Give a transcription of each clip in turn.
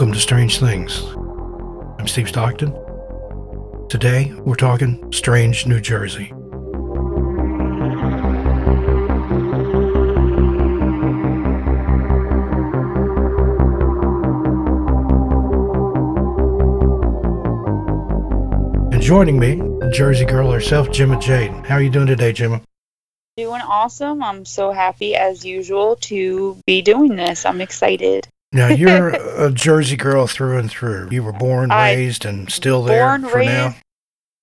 Welcome to Strange Things. I'm Steve Stockton. Today, we're talking Strange, New Jersey. And joining me, Jersey girl herself, Gemma Jade. How are you doing today, Gemma? Doing awesome. I'm so happy as usual to be doing this. I'm excited. Now you're a Jersey girl through and through. You were born, I- raised, and still there Born, for raised, now.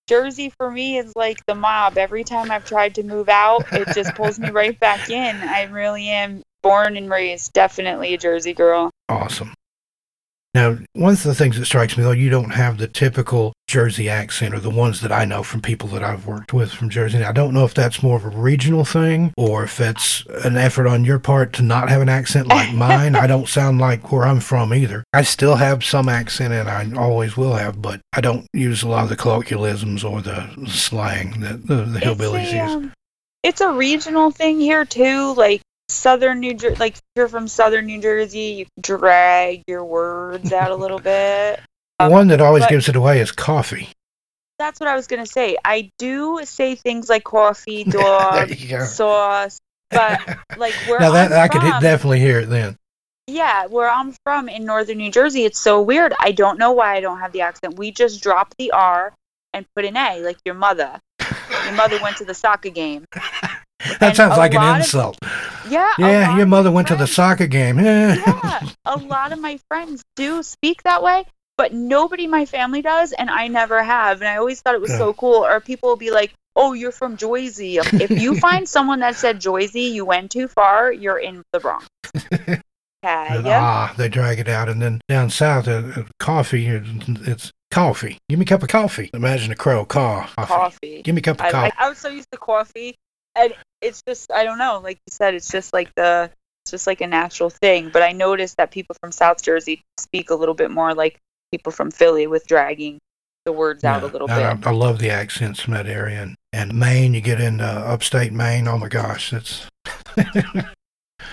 Jersey for me is like the mob. Every time I've tried to move out, it just pulls me right back in. I really am born and raised, definitely a Jersey girl. Awesome. Now, one of the things that strikes me though, you don't have the typical Jersey accent or the ones that I know from people that I've worked with from Jersey. Now, I don't know if that's more of a regional thing or if that's an effort on your part to not have an accent like mine. I don't sound like where I'm from either. I still have some accent and I always will have, but I don't use a lot of the colloquialisms or the slang that the, the hillbillies a, use. um, it's a regional thing here too. Like southern New Jersey, like if you're from southern New Jersey, you drag your words out a little bit. The um, one that always gives it away is coffee. That's what I was gonna say. I do say things like coffee, dog, sauce, but like where now that I'm I could from, definitely hear it then. Yeah, where I'm from in northern New Jersey, it's so weird. I don't know why I don't have the accent. We just drop the R and put an A, like your mother. Your mother went to the soccer game. That And sounds like an lot of- insult. Yeah. Yeah, your mother went to the soccer game. Yeah, a lot of my friends do speak that way, but nobody in my family does, and I never have. And I always thought it was Yeah. so cool. Or people will be like, "Oh, you're from Jersey." If you find someone that said Jersey, you went too far. You're in the Bronx. Okay. And, Yeah. Ah, they drag it out, and then down south, uh, uh, coffee. uh, It's coffee. Give me a cup of coffee. Imagine a crow. Caw. Coffee. Coffee. Give me a cup of I, coffee. I, I was so used to coffee, and it's just I don't know. Like you said, it's just like the it's just like a natural thing. But I noticed that people from South Jersey speak a little bit more like people from Philly with dragging the words out a little and bit. I, I love the accents from that area, and, and Maine. You get into upstate Maine. Oh my gosh, that's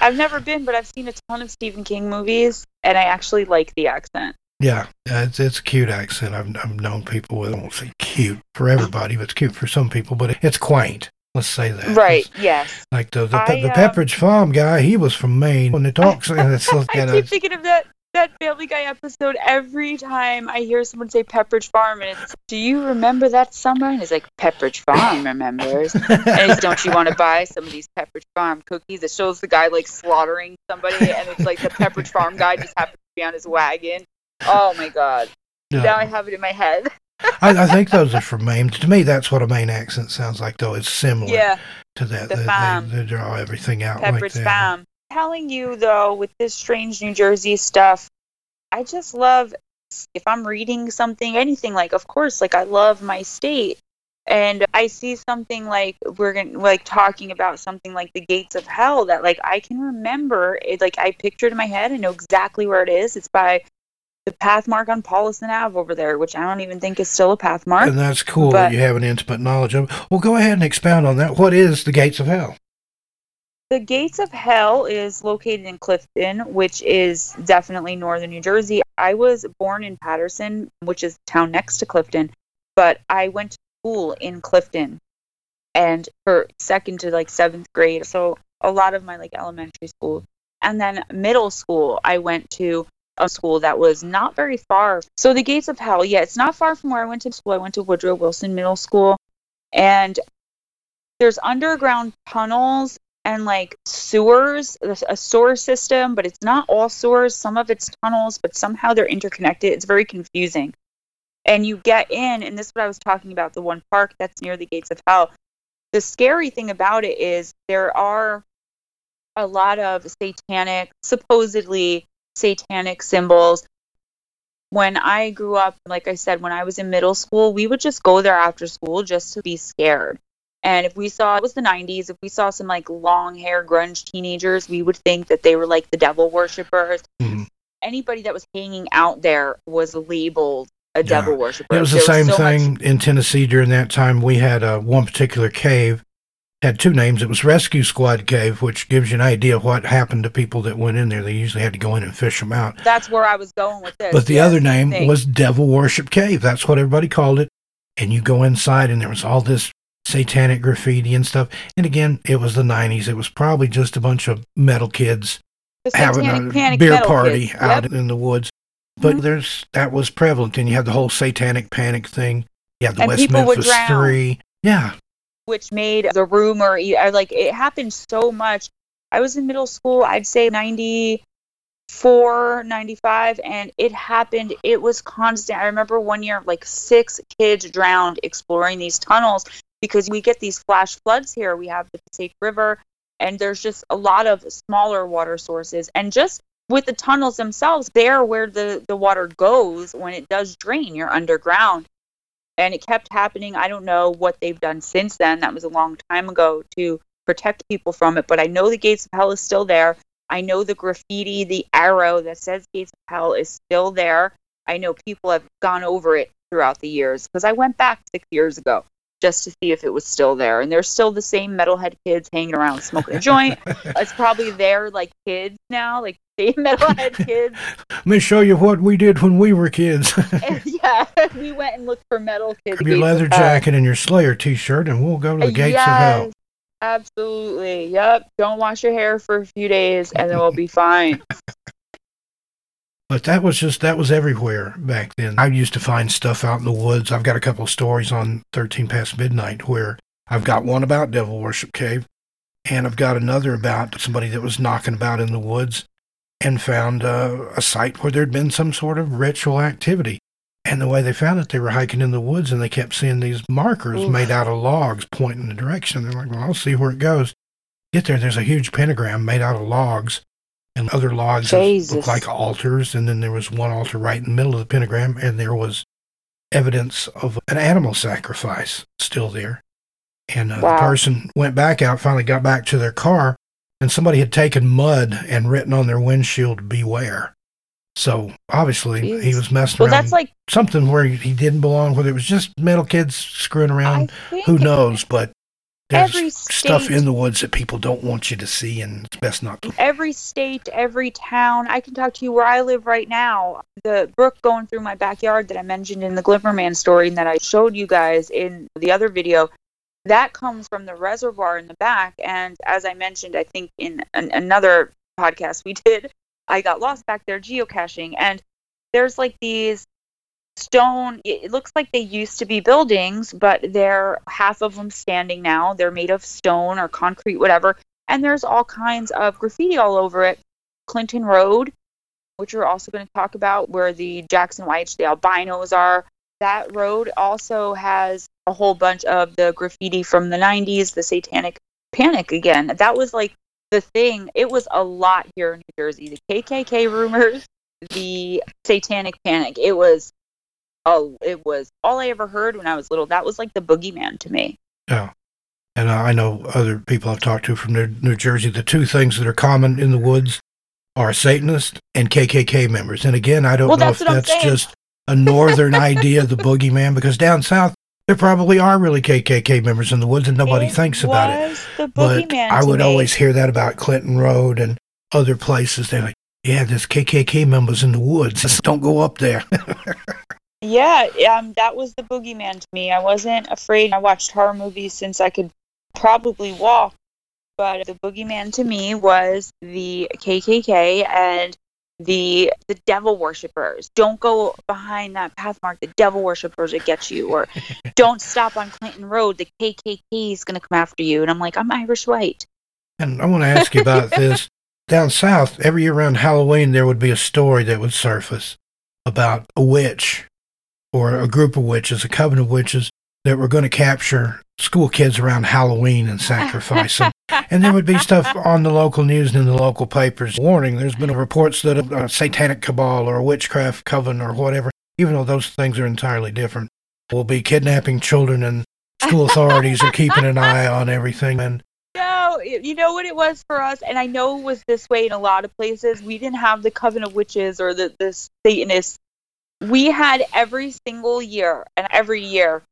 I've never been, but I've seen a ton of Stephen King movies, and I actually like the accent. yeah, it's it's a cute accent. I've I've known people with. I won't say cute for everybody, but it's cute for some people. But it's quaint. Let's say that. Right? It's Yes. like the the, I, the um, Pepperidge Farm guy. He was from Maine. When they talk, and it's you I keep thinking of that that Family Guy episode every time I hear someone say Pepperidge Farm, and it's, "Do you remember that summer?" And it's like Pepperidge Farm remembers. and it's, don't you want to buy some of these Pepperidge Farm cookies? It shows the guy like slaughtering somebody, and it's like the Pepperidge Farm guy just happens to be on his wagon. Oh my god! yeah. Now I have it in my head. I, I think those are from Maine. To me, that's what a Maine accent sounds like, though. It's similar Yeah, to that. the they, they, they draw everything out like that. Farm. Telling you though, with this strange New Jersey stuff, I just love if I'm reading something, anything like, of course, like I love my state, and I see something like we're gonna like talking about something like the gates of hell that like I can remember it, like I picture it in my head. I know exactly where it is. It's by the Pathmark on Paulison Ave over there, which I don't even think is still a Pathmark. And that's cool that you have an intimate knowledge of. Well, go ahead and expound on that. What is the gates of hell? The Gates of Hell is located in Clifton, which is definitely northern New Jersey. I was born in Paterson, which is the town next to Clifton, but I went to school in Clifton and for second to like seventh grade. So a lot of my like elementary school. And then middle school, I went to a school that was not very far. So the Gates of Hell, yeah, it's not far from where I went to school. I went to Woodrow Wilson Middle School. And there's underground tunnels and like sewers, a sewer system, but it's not all sewers. Some of it's tunnels, but somehow they're interconnected. It's very confusing. And you get in, and this is what I was talking about the one park that's near the gates of hell. The scary thing about it is there are a lot of satanic, supposedly satanic symbols. When I grew up, like I said, when I was in middle school, we would just go there after school just to be scared. And if we saw it was the 90s, if we saw some like long hair grunge teenagers, we would think that they were like the devil worshippers. Mhm. Anybody that was hanging out there was labeled a Yeah. devil worshiper. It was the There same so much- thing in Tennessee during that time. We had uh, one particular cave, had two names. It was Rescue Squad Cave, which gives you an idea of what happened to people that went in there. They usually had to go in and fish them out. That's where I was going with this. But the yes, other name thanks. was Devil Worship Cave. That's what everybody called it. And you go inside, and there was all this satanic graffiti and stuff. And again, it was the 90s. It was probably just a bunch of metal kids having a beer party Kids. out Yep. in the woods. But Mhm. there's that was prevalent. And you had the whole satanic panic thing. You had the And West Memphis. Three. Yeah. Which made the rumor like it happened so much. I was in middle school i'd say 94 95 and it happened. It was constant. I remember one year like six kids drowned exploring these tunnels because we get these flash floods here. We have the passaic river and there's just a lot of smaller water sources. And just with the tunnels themselves there where the the water goes when it does drain. You're underground and it kept happening. I don't know what they've done since then. That was a long time ago to protect people from it, but I know the gates of hell is still there. I know the graffiti, the arrow that says gates of hell is still there. I know people have gone over it throughout the years because I went back six years ago just to see if it was still there. And there's still the same metalhead kids hanging around smoking a joint. It's probably their like kids now, like same metalhead kids. Let me show you what we did when we were kids. Yeah, we went and looked for metal kids. Your leather jacket and your Slayer t-shirt, and we'll go to the uh, gates of hell. Absolutely. Yep. Don't wash your hair for a few days and then we'll be fine. But that was just that was everywhere back then. I used to find stuff out in the woods. I've got a couple of stories on 13 past midnight where I've got one about Devil Worship Cave, and I've got another about somebody that was knocking about in the woods and found uh, a site where there'd been some sort of ritual activity. And the way they found it, they were hiking in the woods and they kept seeing these markers Oof. made out of logs pointing in the direction. They're like, well, I'll see where it goes. Get there, there's a huge pentagram made out of logs and other logs that Jesus. look like altars. And then there was one altar right in the middle of the pentagram, and there was evidence of an animal sacrifice still there. And uh, the person went back out, finally got back to their car, and somebody had taken mud and written on their windshield, beware. So obviously he was messing Well, around that's like something where he didn't belong, whether it was just metal kids screwing around, who knows, but there's every stuff in the woods that people don't want you to see and it's best not to. every state, every town. I can talk to you where I live right now. The brook going through my backyard that I mentioned in the Glimmerman story and that I showed you guys in the other video, that comes from the reservoir in the back. And as I mentioned, I think in an, another podcast we did, I got lost back there geocaching. And there's like these stone it looks like they used to be buildings but they're half of them standing now they're made of stone or concrete whatever and there's all kinds of graffiti all over it. Clinton Road, which we're also going to talk about, where the Jackson Whites, the albinos are. That road also has a whole bunch of the graffiti from the 90s, the Satanic Panic again. That was like the thing. It was a lot here in New Jersey. The KKK rumors, the Satanic Panic. It was, oh, it was all I ever heard when I was little. That was like the boogeyman to me. Yeah. And I know other people I've talked to from New, New Jersey, the two things that are common in the woods are Satanists and KKK members. And again, I don't Well, know that's if that's just a northern idea of the boogeyman, because down south, there probably are really KKK members in the woods and nobody It thinks about it. But I would me. always hear that about Clinton Road and other places. They're like, yeah, there's KKK members in the woods. Don't go up there. Yeah, um, that was the boogeyman to me. I wasn't afraid. I watched horror movies since I could probably walk, but the boogeyman to me was the KKK and the the devil worshippers. Don't go behind that Pathmark. The devil worshippers will get you, or don't stop on Clinton Road. The KKK is gonna come after you. And I'm like, I'm Irish white. And I want to ask you about this. Down south, every year around Halloween, there would be a story that would surface about a witch or a group of witches, a coven of witches that were going to capture school kids around Halloween and sacrifice them. And there would be stuff on the local news and in the local papers warning there's been reports that a, a satanic cabal or a witchcraft coven or whatever, even though those things are entirely different, will be kidnapping children and school authorities are keeping an eye on everything. And No, you know what it was for us, and I know it was this way in a lot of places. We didn't have the Coven of Witches or the, the Satanists. We had every single year, and every year,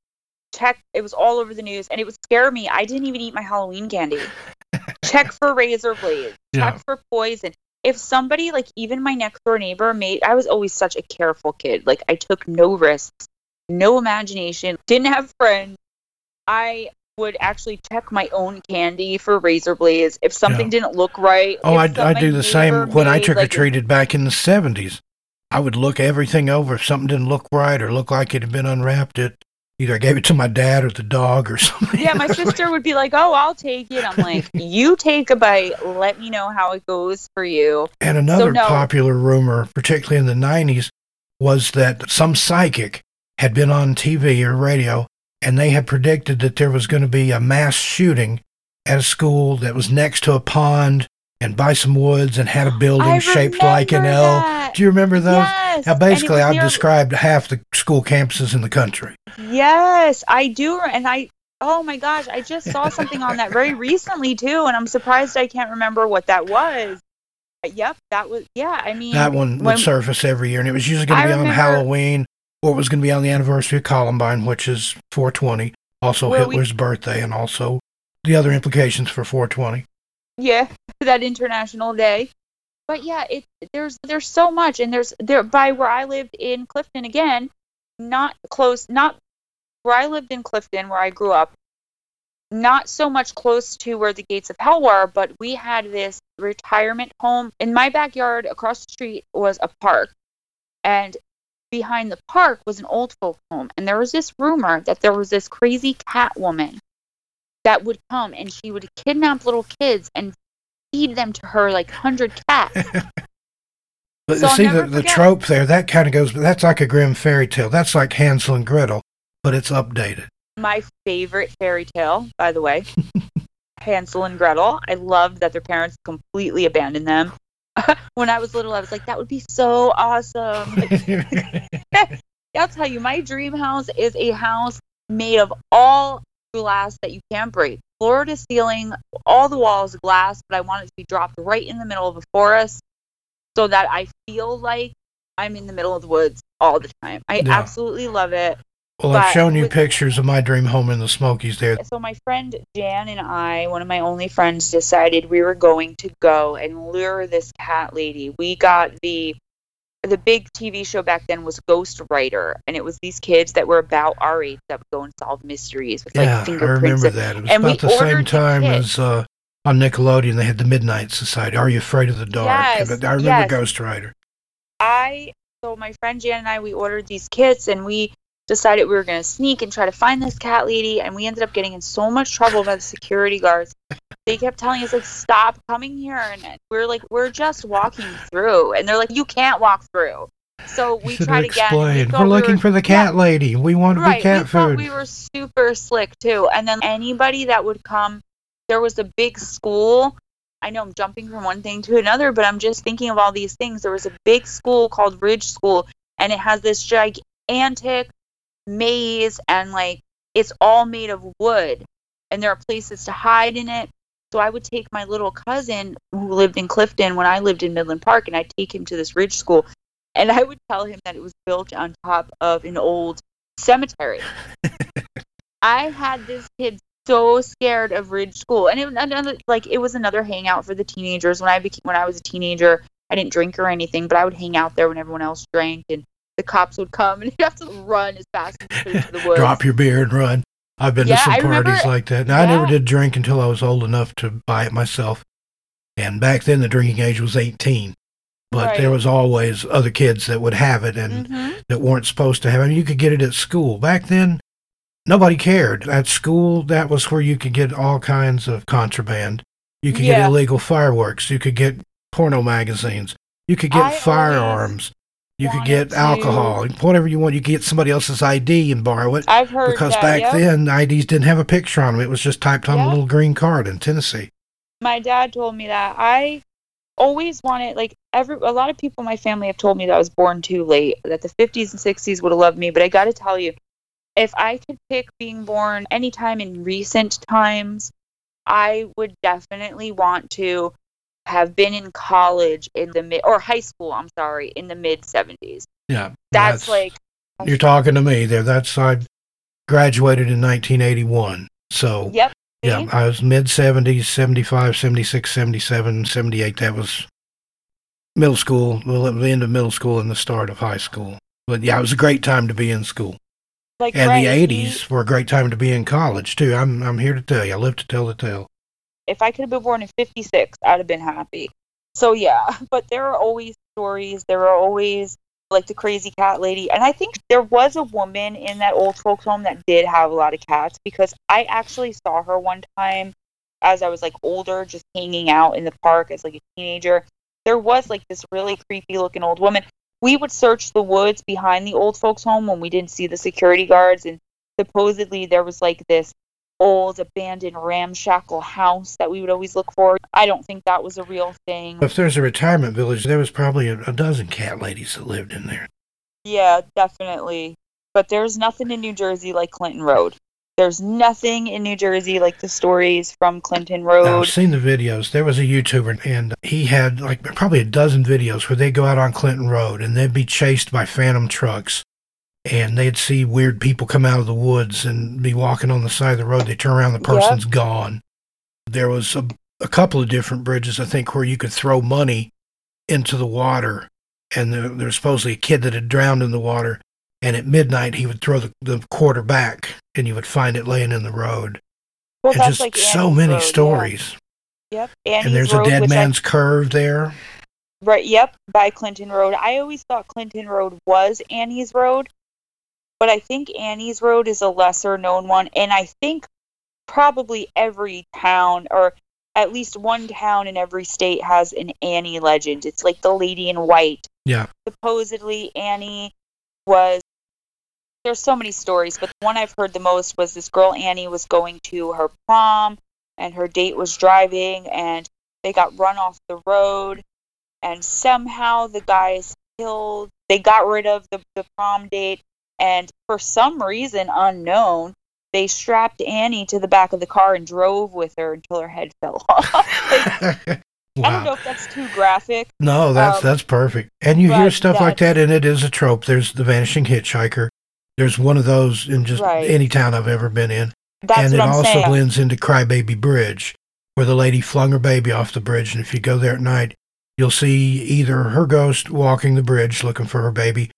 check. It was all over the news, and it would scare me. I didn't even eat my Halloween candy. check for razor blades. Check for poison. If somebody like even my next door neighbor made, I was always such a careful kid. Like I took no risks, no imagination, didn't have friends. I would actually check my own candy for razor blades. If something Yeah. didn't look right, Oh, I, I do the same when I trick or like, treated back in the 70s. I would look everything over. If something didn't look right or look like it had been unwrapped, it either I gave it to my dad or the dog or something. yeah, my sister would be like, "Oh, I'll take it." I'm like, "You take a bite. Let me know how it goes for you." And another no. popular rumor, particularly in the 90s, was that some psychic had been on TV or radio and they had predicted that there was going to be a mass shooting at a school that was next to a pond and by some woods and had a building I shaped like an remember L. that. Do you remember those? Yes. Now, basically, I've near- described half the school campuses in the country. Yes, I do, and I. Oh my gosh, I just saw something on that very recently too, and I'm surprised I can't remember what that was. But Yep, that was. Yeah, I mean, That one would when- surface every year, and it was usually going to be on Halloween or it was going to be on the anniversary of Columbine, which is 420, also Well, we- Hitler's birthday, and also the other implications for 420. Yeah that international day. But yeah it there's there's so much and there's there by where i lived in clifton again not close not where i lived in clifton where i grew up not so much close to where the gates of hell were but we had this retirement home in my backyard across the street was a park. And behind the park was an old folk home and there was this rumor that there was this crazy cat woman that would come and she would kidnap little kids and feed them to her like 100 cats. But So see, the, the trope there, that kind of goes, that's like a Grimm fairy tale. That's like Hansel and Gretel, but it's updated. My favorite fairy tale, by the way, Hansel and Gretel. I love that their parents completely abandoned them. when I was little, I was like, that would be so awesome. I'll tell you, my dream house is a house made of all glass that you can't break. Floor to ceiling, all the walls of glass, but I want it to be dropped right in the middle of a forest so that I feel like I'm in the middle of the woods all the time. I Yeah. absolutely love it. well, I've shown you with- pictures of my dream home in the Smokies there. So my friend Jan and I, one of my only friends, decided we were going to go and lure this cat lady. We got the the big TV show back then was Ghost Writer, and it was these kids that were about our age that would go and solve mysteries with like yeah, I fingerprints. remember and- that. It was and about the same ordered the time as uh, on Nickelodeon, they had the Midnight Society. Are you afraid of the dark? Yes, I remember yes. Ghostwriter. I so my friend Jan and I we ordered these kits and we decided we were going to sneak and try to find this cat lady and we ended up getting in so much trouble by the security guards. They kept telling us like stop coming here and we're like we're just walking through and they're like you can't walk through. So we should tried again. We explain. We're we looking were- for the cat lady. We want to right, be cat we thought food. we were super slick too. And then anybody that would come, there was a big school. I know I'm jumping from one thing to another, but I'm just thinking of all these things. There was a big school called Ridge School, and it has this gigantic maze, and like it's all made of wood, and there are places to hide in it. So I would take my little cousin who lived in Clifton when I lived in Midland Park, and I'd take him to this Ridge School, and I would tell him that it was built on top of an old cemetery. I had this kid so scared of Ridge School, and it was another like it was another hangout for the teenagers. When I became when I was a teenager, I didn't drink or anything, but I would hang out there when everyone else drank, and the cops would come, and you'd have to run as fast as you could into the woods. Drop your beer and run. I've been Yeah, to some I remember- parties like that. Now, I never did drink until I was old enough to buy it myself. And back then, the drinking age was 18. But Right. there was always other kids that would have it and Mhm. that weren't supposed to have it. And you could get it at school. Back then, nobody cared. At school, that was where you could get all kinds of contraband. You could get illegal fireworks. You could get porno magazines. You could I get always firearms. You could get to- alcohol. Whatever you want. You could get somebody else's ID and borrow it. I've heard Because that, back yep. then, IDs didn't have a picture on them. It was just typed on a little green card in Tennessee. my dad told me that I always wanted like every a lot of people in my family have told me that I was born too late that the 50s and 60s would have loved me but I got to tell you if I could pick being born anytime in recent times I would definitely want to have been in college in the mid or high school I'm sorry in the mid 70s Yeah. that's, like You're talking to me there. That's I. graduated in 1981. So, Yep. yeah, I was mid 70s, 75, 76, 77, 78. That was middle school, well, the end of middle school and the start of high school. But yeah, it was a great time to be in school. Like And right, the he- 80s were a great time to be in college, too. I'm, I'm here to tell you. I live to tell the tale. If I could have been born in 56, I'd have been happy. So yeah, but there are always stories. There are always like the crazy cat lady. And I think there was a woman in that old folks home that did have a lot of cats because I actually saw her one time as I was like older, just hanging out in the park as like a teenager. There was like this really creepy looking old woman. We would search the woods behind the old folks home when we didn't see the security guards and supposedly there was like this old abandoned ramshackle house that we would always look for. I don't think that was a real thing. If there's a retirement village, there was probably a, a dozen cat ladies that lived in there. Yeah, definitely. But there's nothing in New Jersey like Clinton Road. There's nothing in New Jersey like the stories from Clinton Now, Road. I've seen the videos. There was a YouTuber, and he had like probably a dozen videos where they go out on Clinton Road and they'd be chased by phantom trucks, and they'd see weird people come out of the woods and be walking on the side of the road. They turn around, the Yep. person's gone. There was a, a couple of different bridges, I think, where you could throw money into the water, and there, there was supposedly a kid that had drowned in the water. And at midnight, he would throw the, the quarter back, and you would find it laying in the road. well, and just like so Annie's many Road, yeah. stories. Yep. Annie's and there's Road, a dead which I- man's curve there. Right, yep, by Clinton Road. I always thought Clinton Road was Annie's Road, but I think Annie's Road is a lesser known one, and I think probably every town or at least one town in every state has an Annie legend. It's like the lady in white. Yeah. Supposedly Annie was there's so many stories, but the one I've heard the most was this girl Annie was going to her prom and her date was driving and they got run off the road and somehow the guys killed they got rid of the, the prom date and for some reason unknown they strapped annie to the back of the car and drove with her until her head fell off Like, i don't know if that's too graphic No, that's um, that's perfect. And you hear stuff like that, and it is a trope. There's the vanishing hitchhiker. There's one of those in just Right. any town I've ever been in, that's and it i'm also saying blends into Crybaby Bridge, where the lady flung her baby off the bridge. And if you go there at night, you'll see either her ghost walking the bridge looking for her baby,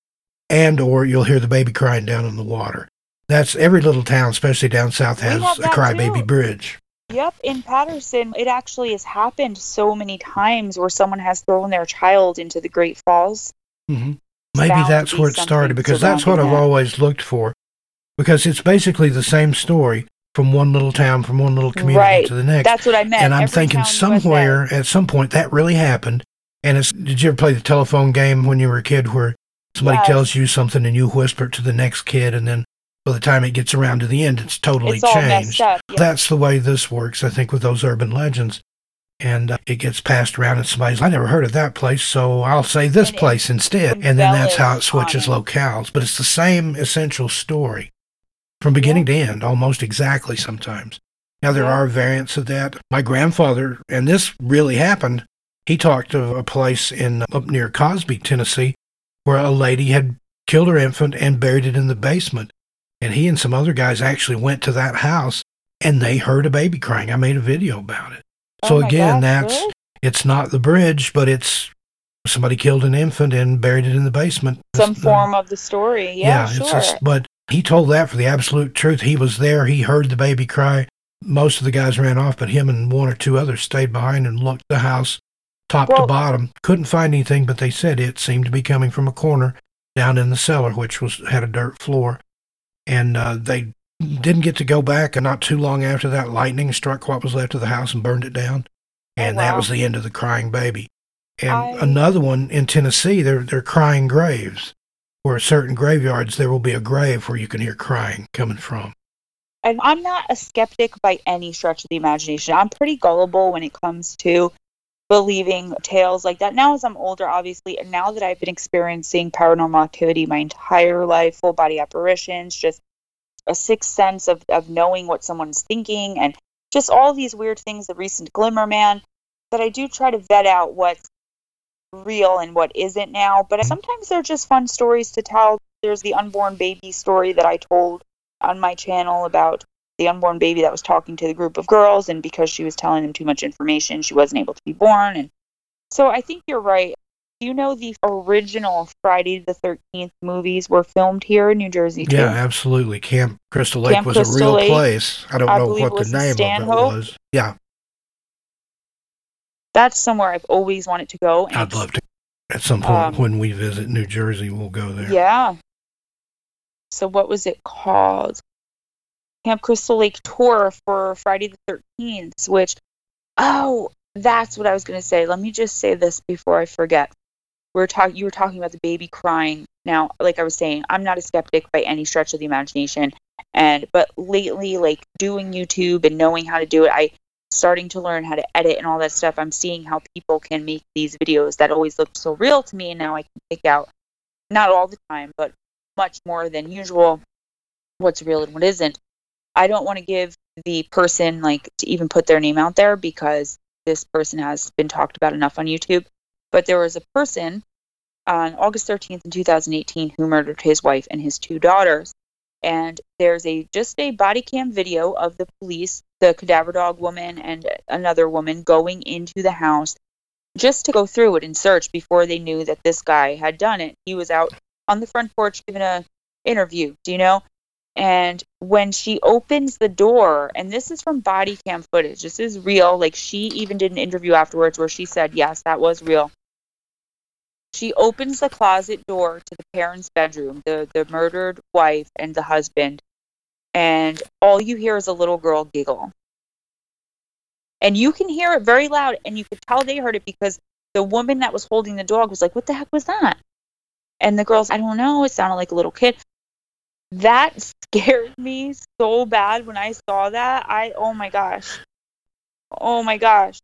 and or you'll hear the baby crying down in the water. That's every little town, especially down south, has a Crybaby. Bridge. Yep, in Paterson, it actually has happened so many times where someone has thrown their child into the Great Falls. hmm Maybe that's where it started because that's what I've that. always looked for. Because it's basically the same story from one little town, from one little community Right. to the next. That's what I meant. and I'm Every thinking town in the USA. somewhere at some point that really happened. And it's, did you ever play the telephone game when you were a kid where somebody Yes. tells you something and you whisper it to the next kid, and then by the time it gets around to the end, it's totally It's changed. up. Yeah. That's the way this works, I think, with those urban legends. And uh, it gets passed around, and somebody's, I never heard of that place, so I'll say this And place instead. And then that's how it switches locales. But it's the same essential story from beginning to end, almost exactly sometimes. Now, there Yeah. are variants of that. My grandfather, and this really happened, he talked of a place in up near Cosby, Tennessee, where a lady had killed her infant and buried it in the basement. And he and some other guys actually went to that house and they heard a baby crying. I made a video about it. So Oh again, gosh, that's really? it's not the bridge, but it's somebody killed an infant and buried it in the basement. some It's, uh, form of the story. Yeah, it's sure. just- but he told that for the absolute truth. He was there. He heard the baby cry. Most of the guys ran off, but him and one or two others stayed behind and looked the house top to bottom. Couldn't find anything, but they said it seemed to be coming from a corner down in the cellar, which was had a dirt floor. And uh, they didn't get to go back. And not too long after that, lightning struck what was left of the house and burned it down. Oh, And that was the end of the crying baby. And I- another one in Tennessee, they're they're crying graves where certain graveyards there will be a grave where you can hear crying coming from. and I'm not a skeptic by any stretch of the imagination. I'm pretty gullible when it comes to believing tales like that. Now, as I'm older, obviously, and now that I've been experiencing paranormal activity my entire life, full body apparitions, just a sixth sense of, of knowing what someone's thinking, and just all these weird things, the recent Glimmer Man, that I do try to vet out what's real and what isn't now. But mm-hmm. sometimes they're just fun stories to tell. There's the unborn baby story that I told on my channel about the unborn baby that was talking to the group of girls, and because she was telling them too much information, she wasn't able to be born. And so I think you're right. Do you know the original Friday the 13th movies were filmed here in New Jersey? Too? Yeah, absolutely. Camp Crystal Lake Camp was Crystal a real Lake, place. I don't I know what the name of it was. Yeah, That's somewhere I've always wanted to go. and I'd love to. At some point Um, when we visit New Jersey, we'll go there. Yeah. So what was it called? Camp Crystal Lake tour for Friday the 13th, which, oh, that's what I was going to say. Let me just say this before I forget. We are talking. You were talking about the baby crying. Now, like I was saying, I'm not a skeptic by any stretch of the imagination, and but lately, like doing YouTube and knowing how to do it, I starting to learn how to edit and all that stuff. I'm seeing how people can make these videos that always look so real to me, and now I can pick out not all the time, but much more than usual what's real and what isn't. I don't want to give the person like to even put their name out there because this person has been talked about enough on YouTube. But there was a person on August 13th in 2018 who murdered his wife and his two daughters. And there's a just a body cam video of the police, the cadaver dog woman and another woman going into the house just to go through it and search before they knew that this guy had done it. He was out on the front porch giving a interview, do you know? And when she opens the door, and this is from body cam footage, this is real. Like she even did an interview afterwards where she said, yes, that was real. She opens the closet door to the parents' bedroom, the, the murdered wife and the husband, and all you hear is a little girl giggle. And you can hear it very loud, and you could tell they heard it because the woman that was holding the dog was like, What the heck was that? And the girl's, I don't know, it sounded like a little kid. That scared me so bad when I saw that. I, oh my gosh. Oh my gosh.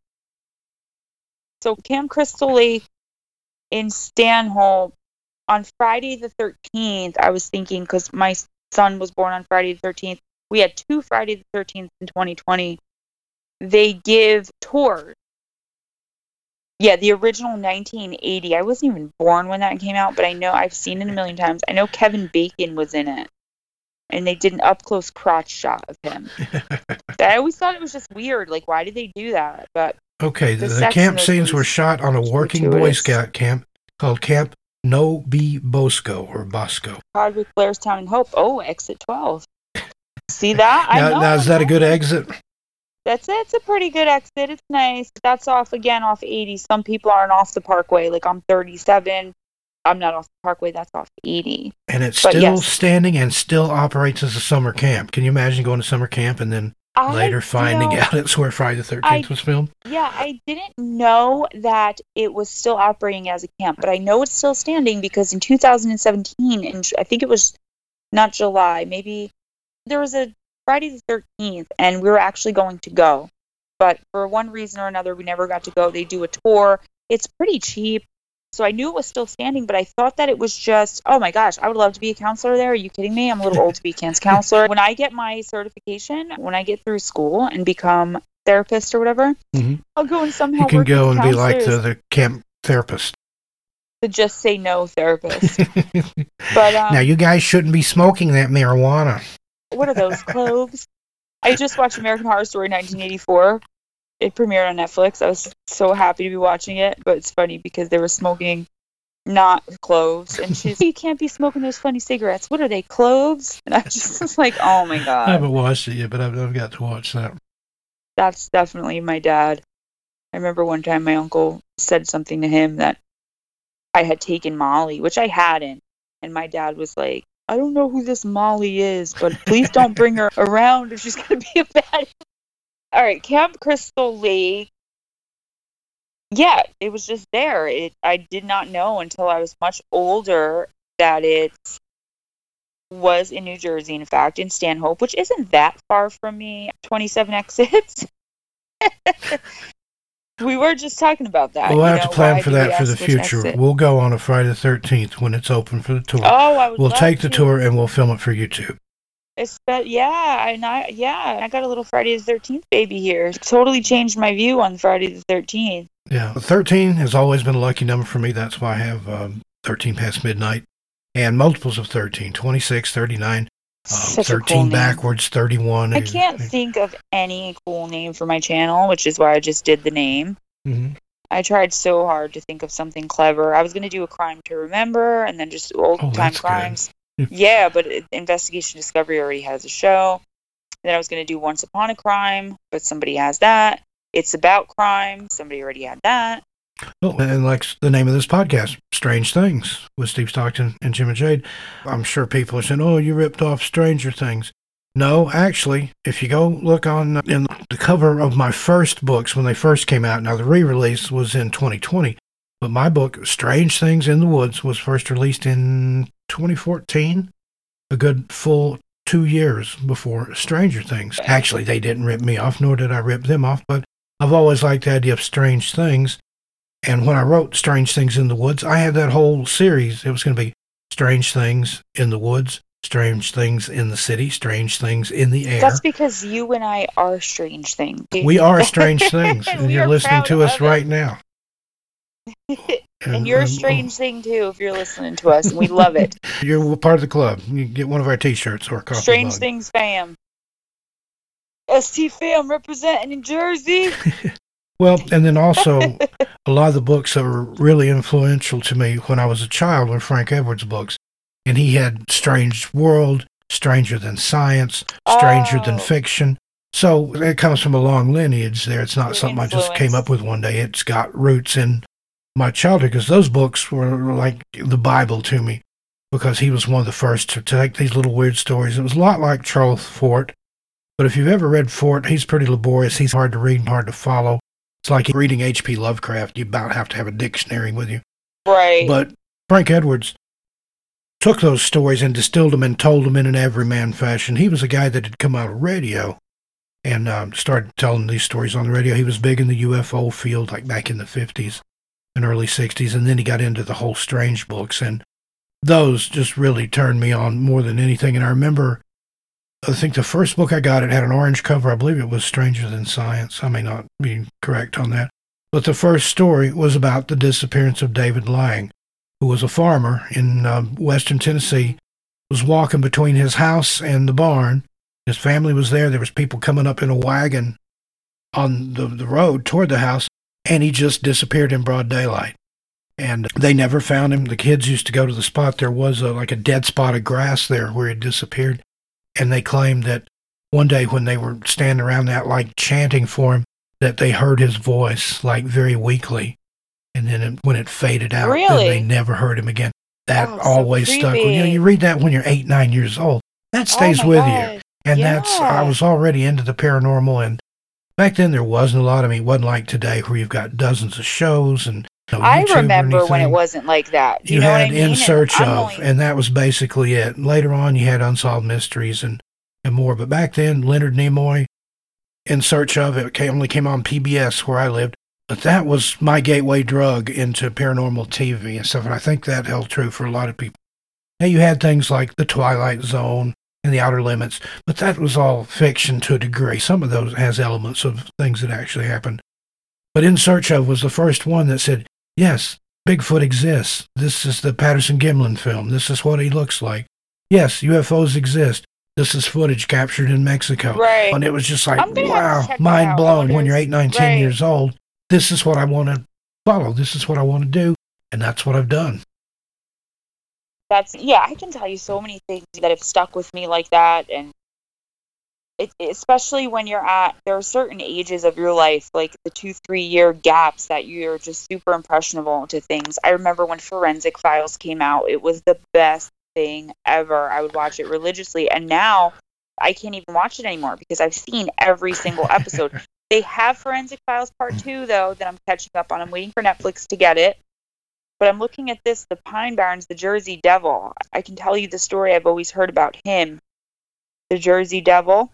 So, Camp Crystal Lake in Stanhope on Friday the 13th, I was thinking, because my son was born on Friday the 13th, we had two Friday the 13th in 2020. They give tours yeah, the original 1980. I wasn't even born when that came out, but I know I've seen it a million times. I know Kevin Bacon was in it, and they did an up close crotch shot of him. I always thought it was just weird. Like, why did they do that? But Okay, the, The camp scenes were shot on a working Boy. Scout camp called Camp No-Be-Bo-Sco or Bosco. Hardwick, Blairstown, and Hope. Oh, exit 12. See that? I Now, know. now, is that a good exit? That's it. It's a pretty good exit. It's nice. That's off again off 80. Some people aren't off the parkway. Like I'm 37. I'm not off the parkway. That's off 80. And it's But still yes. standing and still operates as a summer camp. Can you imagine going to summer camp and then I, later you finding know, out it's where Friday the 13th I- was filmed? Yeah, I didn't know that it was still operating as a camp, but I know it's still standing because in 2017, and I think it was not July, maybe there was a Friday the 13th, and we were actually going to go. But for one reason or another, we never got to go. They do a tour, it's pretty cheap. So I knew it was still standing, but I thought that it was just, oh my gosh, I would love to be a counselor there. Are you kidding me? I'm a little old to be a cancer counselor. When I get my certification, when I get through school and become therapist or whatever, Mhm. I'll go and somehow You can go and be like the, the camp therapist. to just say no therapist. But um, now, you guys shouldn't be smoking that marijuana. what are those cloves? I just watched American Horror Story 1984. It premiered on Netflix. I was so happy to be watching it, but it's funny because they were smoking not cloves, and she's you can't be smoking those funny cigarettes. What are they, cloves? And I just was like, oh my god I haven't watched it yet, but I've, I've got to watch that. that's definitely my dad. I remember one time my uncle said something to him that I had taken Molly, which I hadn't, and my dad was like, I don't know who this Molly is, but please don't bring her around if she's gonna be a bad. All right, Camp Crystal Lake. Yeah, it was just there. It I did not know until I was much older that it was in New Jersey, in fact, in Stanhope, which isn't that far from me. 27 exits. we were just talking about that. We'll have know, to plan for that for the future. exit? We'll go on a Friday the 13th when it's open for the tour. Oh, I would we'll take the tour and we'll film it for YouTube. Espe- yeah, and I yeah, I got a little Friday the Thirteenth baby here. Totally changed my view on Friday the Thirteenth. Yeah, 13 has always been a lucky number for me. That's why I have um, 13 past midnight and multiples of 13, 26, 39, Such a 13 cool backwards, 31. I can't think of any cool name for my channel, which is why I just did the name. Mhm. I tried so hard to think of something clever. I was going to do a crime to remember and then just old Oh, time crimes. Yeah. but Investigation Discovery already has a show. Then I was going to do Once Upon a Crime, but somebody has that. It's About Crime. Somebody already had that. Oh, and like the name of this podcast, Strange Things with Steve Stockton and Gemma Jade. I'm sure people are saying, oh, you ripped off Stranger Things. No, actually, if you go look on uh, in the cover of my first books when they first came out, now the re release was in 2020, but my book, Strange Things in the Woods, was first released in 2014, a good full two years before Stranger Things. Actually, they didn't rip me off, nor did I rip them off, but I've always liked the idea of strange things. And when I wrote Strange Things in the Woods, I had that whole series. It was going to be Strange Things in the Woods, Strange Things in the City, Strange Things in the Air. That's because you and I are strange things. We are Strange Things, and you're listening to us it. right now. and you're a um, strange thing too if you're listening to us, and we love it. You're part of the club. You get one of our T-shirts or a coffee Strange mug. Things fam. ST fam representing in Jersey. Well, and then also a lot of the books that were really influential to me when I was a child were Frank Edwards books, and he had Strange World, Stranger Than Science, Stranger Than Oh. Fiction. So it comes from a long lineage there. It's not something I just came up with one day. It's got roots in my childhood because those books were like the Bible to me because he was one of the first to take these little weird stories. It was a lot like Charles Fort, but if you've ever read Fort, he's pretty laborious. He's hard to read and hard to follow. It's like reading H.P. Lovecraft. You about have to have a dictionary with you. Right. But Frank Edwards took those stories and distilled them and told them in an everyman fashion. He was a guy that had come out of radio and um, started telling these stories on the radio. He was big in the UFO field, like back in the 50s and early 60s. And then he got into the whole strange books. And those just really turned me on more than anything. And I remember, I think the first book I got, it had an orange cover. I believe it was Stranger Than Science. I may not be correct on that. But the first story was about the disappearance of David Lang, who was a farmer in um, western Tennessee, was walking between his house and the barn. His family was there. There was people coming up in a wagon on the, the road toward the house, and he just disappeared in broad daylight. And they never found him. The kids used to go to the spot. There was a, like a dead spot of grass there where he disappeared. And they claimed that one day when they were standing around that, like chanting for him, that they heard his voice like very weakly. And then it, when it faded out, Really? they never heard him again. That Oh, so always stuck. You know, you read that when you're eight, nine years old. That Oh stays my with you. God. And that's, I was already into the paranormal. And back then there wasn't a lot. I mean, it wasn't like today where you've got dozens of shows and no I remember when it wasn't like that. You, know what had I mean? In Search I'm of, only- and that was basically it. Later on, you had Unsolved Mysteries and, and more. But back then, Leonard Nimoy, In Search of, it came, only came on PBS where I lived. But that was my gateway drug into paranormal TV and stuff. And I think that held true for a lot of people. Now, you had things like The Twilight Zone and The Outer Limits, but that was all fiction to a degree. Some of those has elements of things that actually happened. But In Search of was the first one that said, yes, Bigfoot exists. This is the Patterson Gimlin film. This is what he looks like. Yes, UFOs exist. This is footage captured in Mexico. Right. And it was just like, I'm gonna have to wow, mind blown. When you're if- eight, nine, ten right. years old, this is what I want to follow. This is what I want to do. And that's what I've done. That's yeah i can tell you so many things that have stuck with me like that and it, especially when you're at there are certain ages of your life like the two three year gaps that you're just super impressionable to things. I remember when forensic files came out it was the best thing ever. I would watch it religiously and now i can't even watch it anymore because i've seen every single episode. They have forensic files part two though that i'm catching up on. I'm waiting for netflix to get it but I'm looking at this, the Pine Barrens, the Jersey Devil. I can tell you the story I've always heard about him. The Jersey Devil.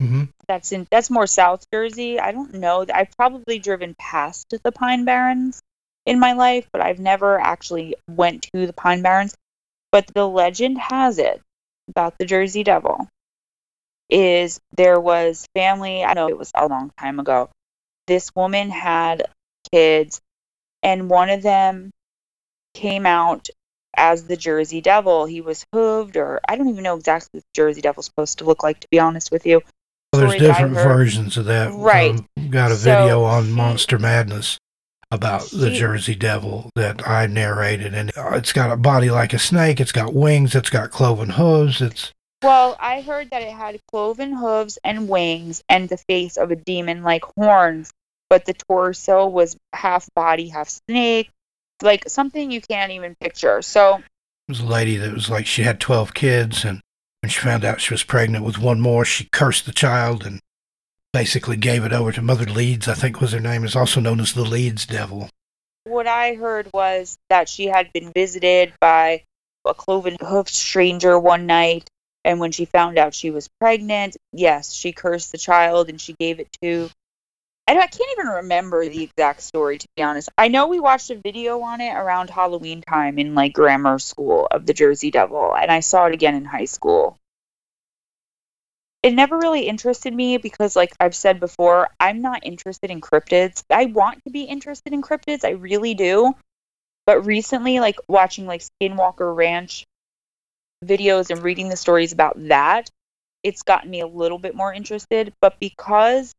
hmm That's in that's more South Jersey. I don't know. I've probably driven past the Pine Barrens in my life, but I've never actually went to the Pine Barrens. But the legend has it about the Jersey Devil is there was family, I know it was a long time ago. This woman had kids and one of them came out as the Jersey Devil. He was hooved, or I don't even know exactly what the Jersey Devil's supposed to look like, to be honest with you. Well, there's story different versions of that. Right. Um, got a So video on Monster Madness about the Jersey Devil that I narrated, and it's got a body like a snake. It's got wings. It's got cloven hooves. It's Well, I heard that it had cloven hooves and wings and the face of a demon like horns, but the torso was half body, half snake, like something you can't even picture. So, It was a lady that was like she had 12 kids, and when she found out she was pregnant with one more, she cursed the child and basically gave it over to Mother Leeds, I think was her name, is also known as the Leeds Devil. what I heard was that she had been visited by a cloven hoofed stranger one night, and when she found out she was pregnant, yes, she cursed the child and she gave it to. I, I can't even remember the exact story, to be honest. I know we watched a video on it around Halloween time in like grammar school of the Jersey Devil, and I saw it again in high school. It never really interested me because, like I've said before, I'm not interested in cryptids. I want to be interested in cryptids, I really do. But recently, like watching like Skinwalker Ranch videos and reading the stories about that, it's gotten me a little bit more interested. But because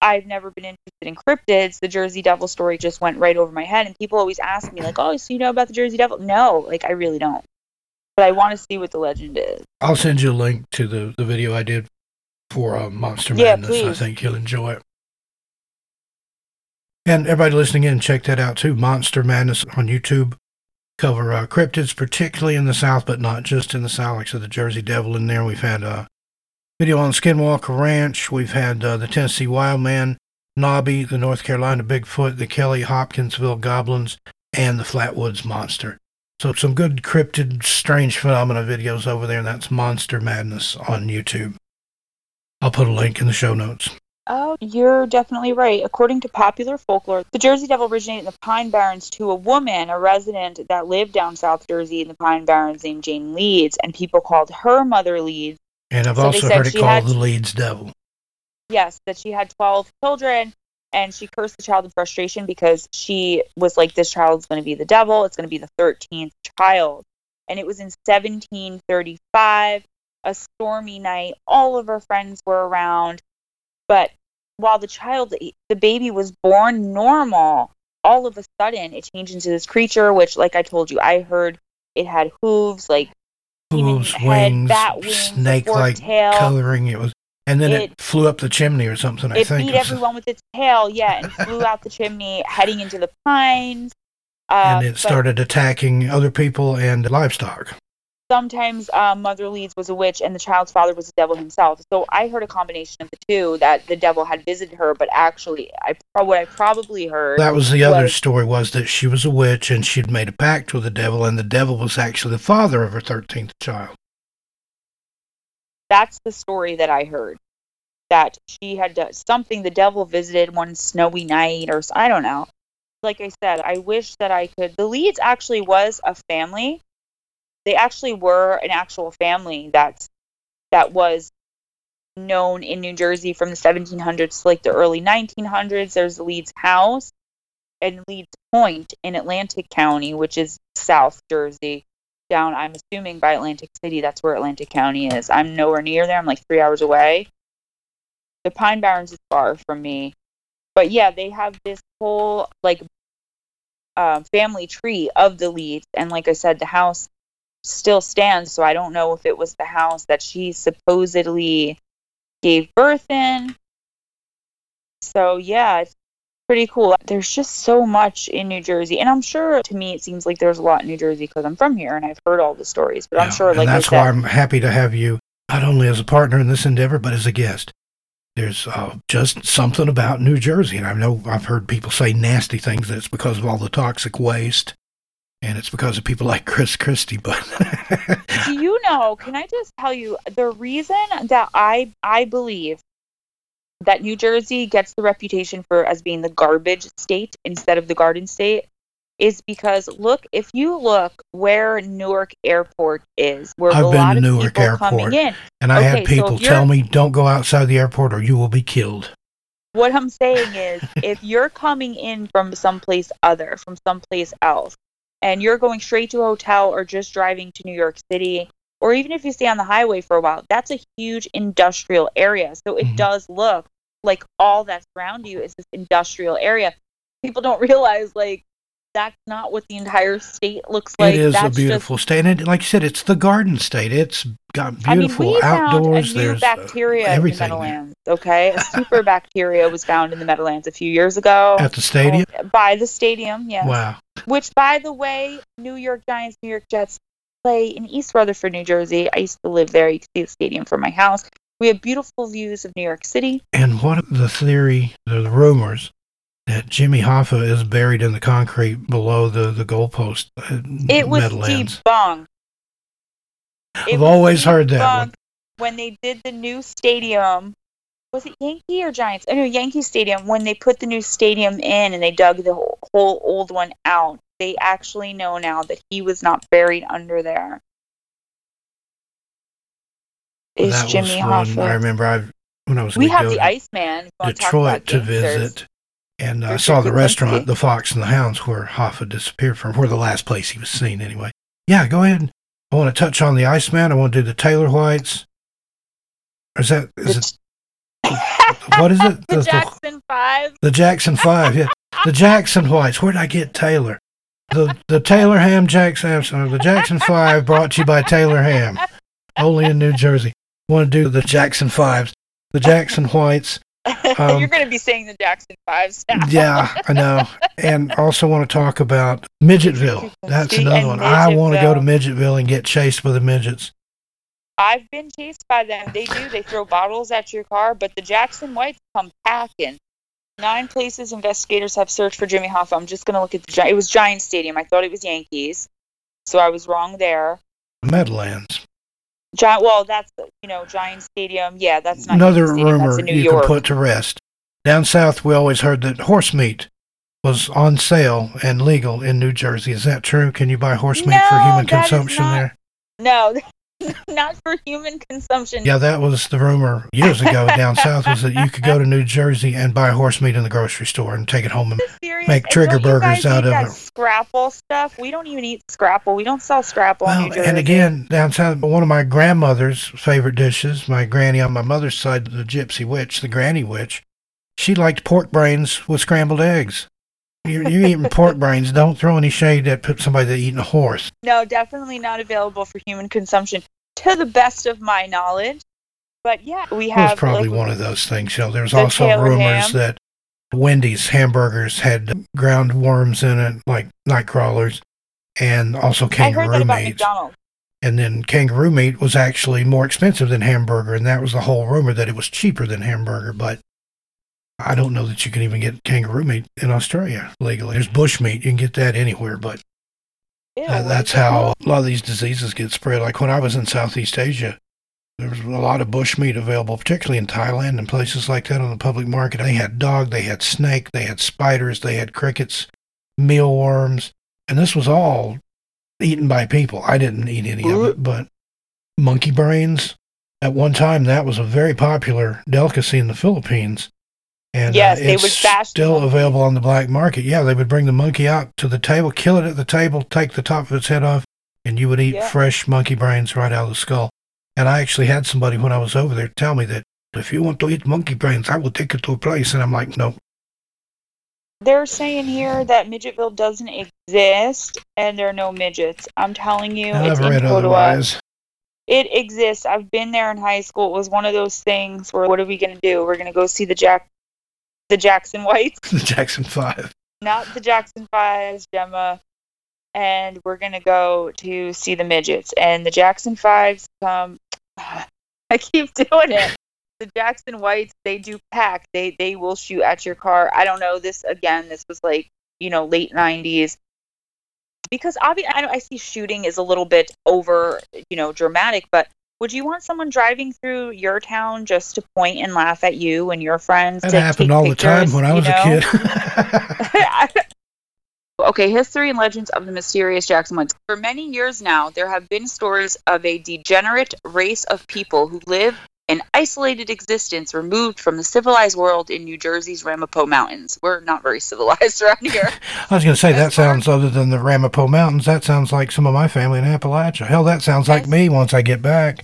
I've never been interested in cryptids, the Jersey Devil story just went right over my head. And people always ask me, like, oh, so you know about the Jersey Devil? No, like, I really don't. But I want to see what the legend is. I'll send you a link to the, the video I did for uh, Monster Yeah, Madness. I think you'll enjoy it. And everybody listening in, check that out too. Monster Madness on YouTube. Cover uh, cryptids, particularly in the South, but not just in the South. Like said, the Jersey Devil in there. We've had a video on Skinwalker Ranch. We've had uh, the Tennessee Wildman, Knobby, the North Carolina Bigfoot, the Kelly Hopkinsville Goblins, and the Flatwoods Monster. So some good cryptid, strange phenomena videos over there, and that's Monster Madness on YouTube. I'll put a link in the show notes. Oh, you're definitely right. According to popular folklore, the Jersey Devil originated in the Pine Barrens to a woman, a resident that lived down South Jersey in the Pine Barrens named Jane Leeds, and people called her Mother Leeds. And I've So also heard it called had- the Leeds Devil. Yes, that she had 12 children, and she cursed the child in frustration because she was like, this child's going to be the devil. It's going to be the 13th child. And it was in 1735, a stormy night. All of her friends were around. But while the child, the baby was born normal, all of a sudden it changed into this creature, which, like I told you, I heard it had hooves, like Hooves, wings, snake-like tail. coloring. It was, and then it, It- flew up the chimney or something. I think. beat It was- everyone with its tail, yeah, and flew out the chimney, heading into the pines. Uh, and it started attacking other people and livestock. Sometimes uh, Mother Leeds was a witch, and the child's father was the devil himself. So I heard a combination of the two that the devil had visited her, but actually, I what I probably heard That was the other was- story was that she was a witch and she'd made a pact with the devil, and the devil was actually the father of her thirteenth child. that's the story that I heard. That she had done something. The devil visited one snowy night, or I don't know. Like I said, I wish that I could. The Leeds actually was a family. They actually were an actual family that's that was known in New Jersey from the 1700s to like the early 1900s. There's Leeds House and Leeds Point in Atlantic County, which is South Jersey down, I'm assuming, by Atlantic City. That's where Atlantic County is. I'm nowhere near there. I'm like three hours away. The Pine Barrens is far from me. But yeah, they have this whole like uh, family tree of the Leeds. And like I said, the house still stands. So I don't know if it was the house that she supposedly gave birth in. So yeah, it's pretty cool. There's just so much in New Jersey, and I'm sure to me it seems like there's a lot in New Jersey because I'm from here and I've heard all the stories. But I'm sure, like I that's why I'm happy to have you not only as a partner in this endeavor, but as a guest. There's uh, just something about New Jersey, and I know I've heard people say nasty things that it's because of all the toxic waste, and it's because of people like Chris Christie. But do you know? Can I just tell you the reason that I I believe that New Jersey gets the reputation for as being the garbage state instead of the garden state is because look, if you look where Newark Airport is, where I've a been lot to of Newark people Airport. coming in, and I Okay, had people you're- tell me, "Don't go outside the airport, or you will be killed." what I'm saying is if you're coming in from someplace other, from someplace else, and you're going straight to a hotel or just driving to New York City, or even if you stay on the highway for a while, that's a huge industrial area. So it Mhm. does look like all that's around you is this industrial area. People don't realize like that's not what the entire state looks like. it is a That's beautiful state, and it, like you said, it's the Garden State. It's got Just, I mean, beautiful we outdoors. found a new There's uh, bacteria everything in the. Meadowlands. Okay, a super bacteria was found in the Meadowlands a few years ago. at the stadium. Oh, by the stadium, yes. Wow, Which, by the way, New York Giants, New York Jets play in East Rutherford, New Jersey. I used to live there. You can see the stadium from my house. We have beautiful views of New York City. and what the theory, the, the rumors that Jimmy Hoffa is buried in the concrete below the the goalpost. at uh, It was Meadowlands. debunked. It I've always heard that one. When they did the new stadium, was it Yankee or Giants? Oh, I know Yankee Stadium. When they put the new stadium in and they dug the whole, whole old one out, they actually know now that he was not buried under there. Is Jimmy Hoffa? I remember I when I was We have go the to Iceman. Detroit to gangsters. visit, and uh, I Richard saw the restaurant, the Fox and the Hounds, where Hoffa disappeared from, where the last place he was seen anyway. Yeah, go ahead. I want to touch on the Iceman. I want to do the Taylor Whites. Is that is it what is it? the The- Jackson Five. the Jackson Five? Yeah, the Jackson Whites. Where'd I get Taylor? The the Taylor Ham Jackson. The Jackson Five brought to you by Taylor Ham, only in New Jersey. Want to do the Jackson Fives, the Jackson Whites. Um, You're going to be saying the Jackson Fives now. Yeah, I know. And also want to talk about Midgetville. That's another one. I want to go to Midgetville. And get chased by the midgets. I've been chased by them. They do. They throw bottles at your car, but the Jackson Whites come packing. Nine places investigators have searched for Jimmy Hoffa. I'm just going to look at the. It was Giant Stadium. I thought it was Yankees, so I was wrong there. Meadowlands. Giant. Well, that's you know Giant Stadium. Yeah, that's not Another rumor That's you York. can put to rest. Down south, we always heard that horse meat was on sale and legal in New Jersey. Is that true? Can you buy horse meat for human consumption not- there? No, not for human consumption. Yeah, that was the rumor years ago down south was that you could go to New Jersey and buy horse meat in the grocery store and take it home and? Make trigger burgers out of it. Scrapple stuff. We don't even eat scrapple. We don't sell scrapple in Well, New Jersey. and again, down south, one of my grandmother's favorite dishes, my granny on my mother's side, the gypsy witch, the granny witch, she liked pork brains with scrambled eggs. You're, you're eating pork brains. Don't throw any shade at somebody that's eating a horse. No, definitely not available for human consumption, to the best of my knowledge. But yeah, we It was have probably like, one of those things. You know, there's The also rumors ham. that Wendy's hamburgers had ground worms in it, like night crawlers, and also I heard that kangaroo about meat. McDonald's. And then kangaroo meat was actually more expensive than hamburger, and that was the whole rumor that it was cheaper than hamburger. But I don't know that you can even get kangaroo meat in Australia legally. There's bush meat; you can get that anywhere. But Uh, that's how a lot of these diseases get spread. Like when I was in Southeast Asia, there was a lot of bush meat available, particularly in Thailand and places like that on the public market. They had dog, they had snake, they had spiders, they had crickets, mealworms, and this was all eaten by people. I didn't eat any of it, but monkey brains. At one time, that was a very popular delicacy in the Philippines. And Yes, uh, they would bash still available on the black market. Yeah, they would bring the monkey out to the table, kill it at the table, take the top of its head off, and you would eat Yeah. fresh monkey brains right out of the skull. And I actually had somebody when I was over there tell me that if you want to eat monkey brains, I will take you to a place. And I'm like, no, They're saying here that Midgetville doesn't exist and there are no midgets. I'm telling you, I've in read otherwise. It exists. I've been there in high school. It was one of those things where what are we gonna do? We're gonna go see the Jack, the Jackson Whites, the Jackson Five. not the Jackson Fives, Gemma, and we're gonna go to see the midgets. And the Jackson Fives come. I keep doing it. The Jackson Whites, they do pack. They they will shoot at your car. I don't know. This again. This was like you know late '90s. Because obviously, I, I see shooting is a little bit over, you know, dramatic. But would you want someone driving through your town just to point and laugh at you and your friends? That happened all the time when I you was know? a kid. okay, history and legends of the mysterious Jackson Whites. For many years now, there have been stories of a degenerate race of people who live an isolated existence removed from the civilized world in New Jersey's Ramapo Mountains. We're not very civilized around here. I was going to say, that sounds, other than the Ramapo Mountains, that sounds like some of my family in Appalachia. Hell, that sounds like me once I get back.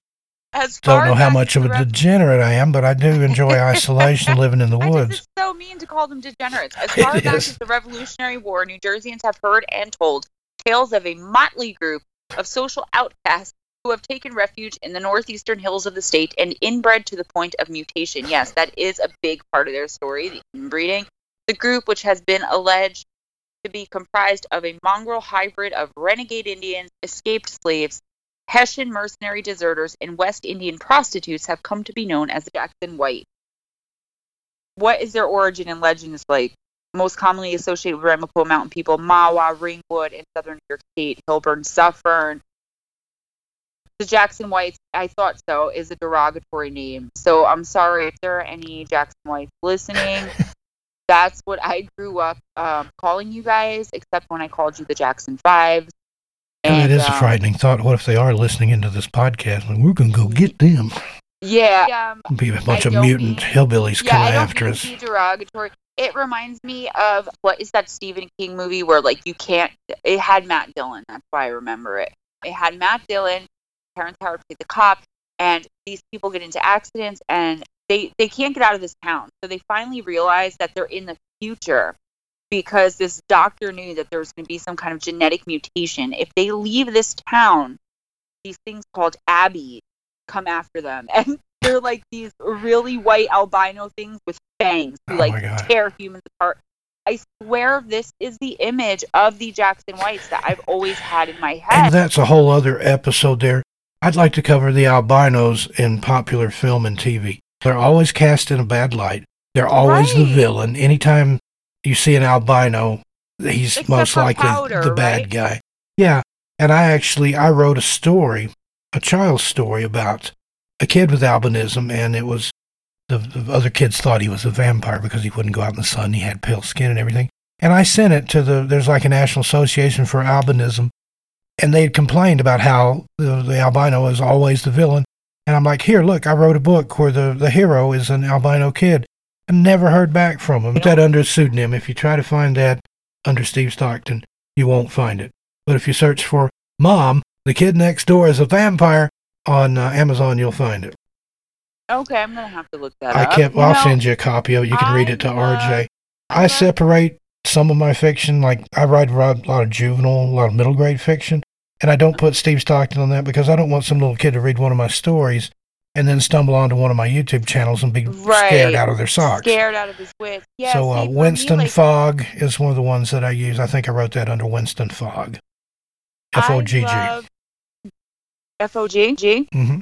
As Don't know how much of a degenerate I am, but I do enjoy isolation living in the woods. it's so mean to call them degenerates. As It far back is. as the Revolutionary War, New Jerseyans have heard and told tales of a motley group of social outcasts who have taken refuge in the northeastern hills of the state and inbred to the point of mutation. Yes, that is a big part of their story, the inbreeding. The group, which has been alleged to be comprised of a mongrel hybrid of renegade Indians, escaped slaves, Hessian mercenary deserters, and West Indian prostitutes, have come to be known as Jackson White. What is their origin and legend is like? Most commonly associated with Ramapo Mountain people, Mahwah, Ringwood, in southern New York State, Hillburn, Suffern. The Jackson Whites, I thought so, is a derogatory name. So I'm sorry if there are any Jackson Whites listening. That's what I grew up um, calling you guys, except when I called you the Jackson Fives. And it is a um, frightening thought. What if they are listening into this podcast? Like, we're going to go get them. Yeah. Um, Be a bunch I of mutant mean- hillbillies yeah, coming I don't after mean us. to be derogatory. It reminds me of what is that Stephen King movie where like you can't. It had Matt Dillon. That's why I remember it. It had Matt Dillon. Terrence Howard played the cop, and these people get into accidents and they they can't get out of this town. So they finally realize that they're in the future because this doctor knew that there was going to be some kind of genetic mutation. If they leave this town, these things called Abby come after them, and they're like these really white albino things with fangs who Oh like tear humans apart. I swear this is the image of the Jackson Whites that I've always had in my And head. that's a whole other episode there. I'd like to cover the albinos in popular film and TV. They're always cast in a bad light. They're always the Right. villain. Anytime you see an albino, he's Except most likely Powder, the bad right? guy. Yeah. And I actually I wrote a story, a child's story about a kid with albinism and it was the, the other kids thought he was a vampire because he wouldn't go out in the sun. He had pale skin and everything. And I sent it to the there's like a National Association for Albinism and they had complained about how the, the albino is always the villain. And I'm like, here, look, I wrote a book where the, the hero is an albino kid. I never heard back from him. Put that under a pseudonym. If you try to find that under Steve Stockton, you won't find it. But if you search for Mom, the kid next door is a vampire on uh, Amazon, you'll find it. okay, I'm gonna have to look that I up. kept, You I'll send you a copy of it. You can read it to love- RJ. I I separate some of my fiction, like I write a lot lot of juvenile, a lot of middle grade fiction, and I don't put Steve Stockton on that because I don't want some little kid to read one of my stories and then stumble onto one of my YouTube channels and be scared out of their socks. scared out of his wits. Yeah. so uh, see, for me, Winston like, Fogg is one of the ones that I use. I think I wrote that under Winston Fogg. F O G G. F O G G. Mm-hmm.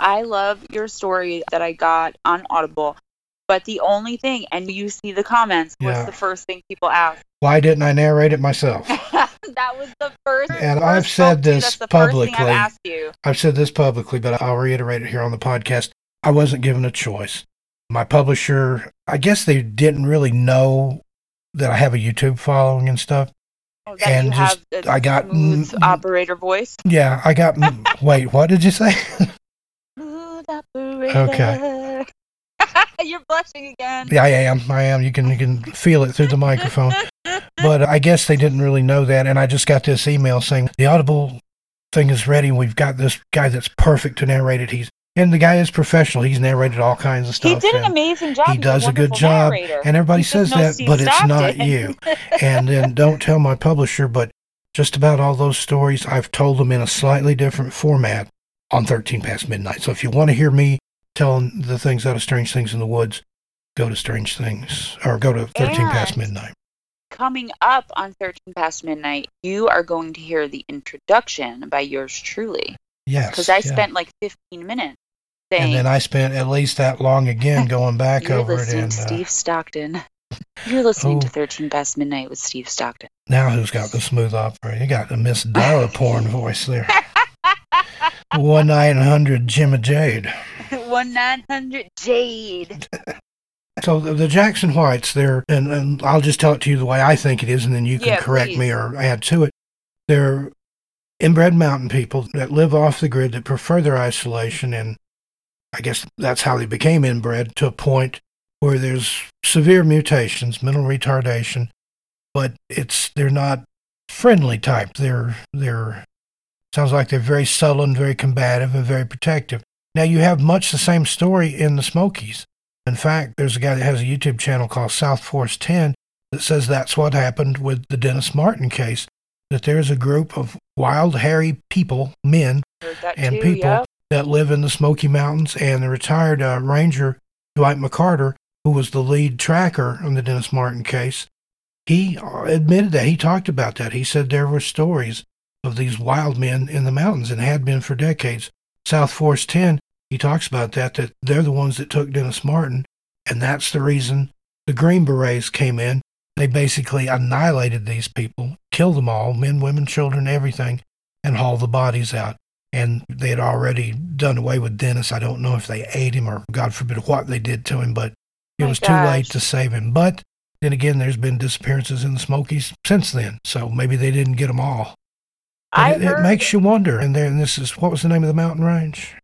I love your story that I got on Audible. But the only thing, and you see the comments, Yeah. what's the first thing people ask? Why didn't I narrate it myself? that was the first. And first I've said this that's the first thing publicly. I've. I've said this publicly, but I'll reiterate it here on the podcast. I wasn't given a choice. My publisher, I guess they didn't really know that I have a YouTube following and stuff. Oh, And just- I got- operator voice. Yeah, I got. wait, what did you say? Operator. Okay. You're blushing again. yeah, I am. I am. You can you can feel it through the microphone. But I guess they didn't really know that, and I just got this email saying the Audible thing is ready. We've got this guy that's perfect to narrate it. He's and the guy is professional. He's narrated all kinds of stuff. He did an amazing job. he does a good job, narrator. and everybody just says that, but it's not Stockton. you. and then don't tell my publisher, but just about all those stories, I've told them in a slightly different format on 13 Past Midnight. So if you want to hear me telling the things out of Strange Things in the Woods, go to Strange Things or go to 13 Past Midnight. Coming up on 13 Past Midnight, you are going to hear the introduction by yours truly. Yes. Because I yeah. spent like 15 minutes saying, And then I spent at least that long again going back over it. listening And to uh, Steve Stockton. You're listening Oh. to 13 Past Midnight with Steve Stockton. now who's got the smooth operator? You got the Miss Dara porn voice there. One nine hundred Gemma Jade. 1 900 Jade. So the, the Jackson Whites, they're, and, and I'll just tell it to you the way I think it is, and then you can Yeah, correct please. me or add to it. They're inbred mountain people that live off the grid, that prefer their isolation, and I guess that's how they became inbred to a point where there's severe mutations, mental retardation, but it's they're not friendly type. They're they're sounds like they're very sullen, very combative, and very protective. Now you have much the same story in the Smokies. In fact, there's a guy that has a YouTube channel called South Force 10 that says that's what happened with the Dennis Martin case. That there's a group of wild, hairy people, men, and too, people yep. that live in the Smoky Mountains. And the retired uh, Ranger Dwight McCarter, who was the lead tracker on the Dennis Martin case, he uh, admitted that. He talked about that. He said there were stories of these wild men in the mountains and had been for decades. South Force 10, he talks about that, that they're the ones that took Dennis Martin. And that's the reason the Green Berets came in. They basically annihilated these people, killed them all men, women, children, everything, and hauled the bodies out and they had already done away with Dennis. I don't know if they ate him or, God forbid, what they did to him, but it My was too late to save him. But then again, there's been disappearances in the Smokies since then, so maybe they didn't get them all. I it, heard it makes you wonder. And then this is what was the name of the mountain range?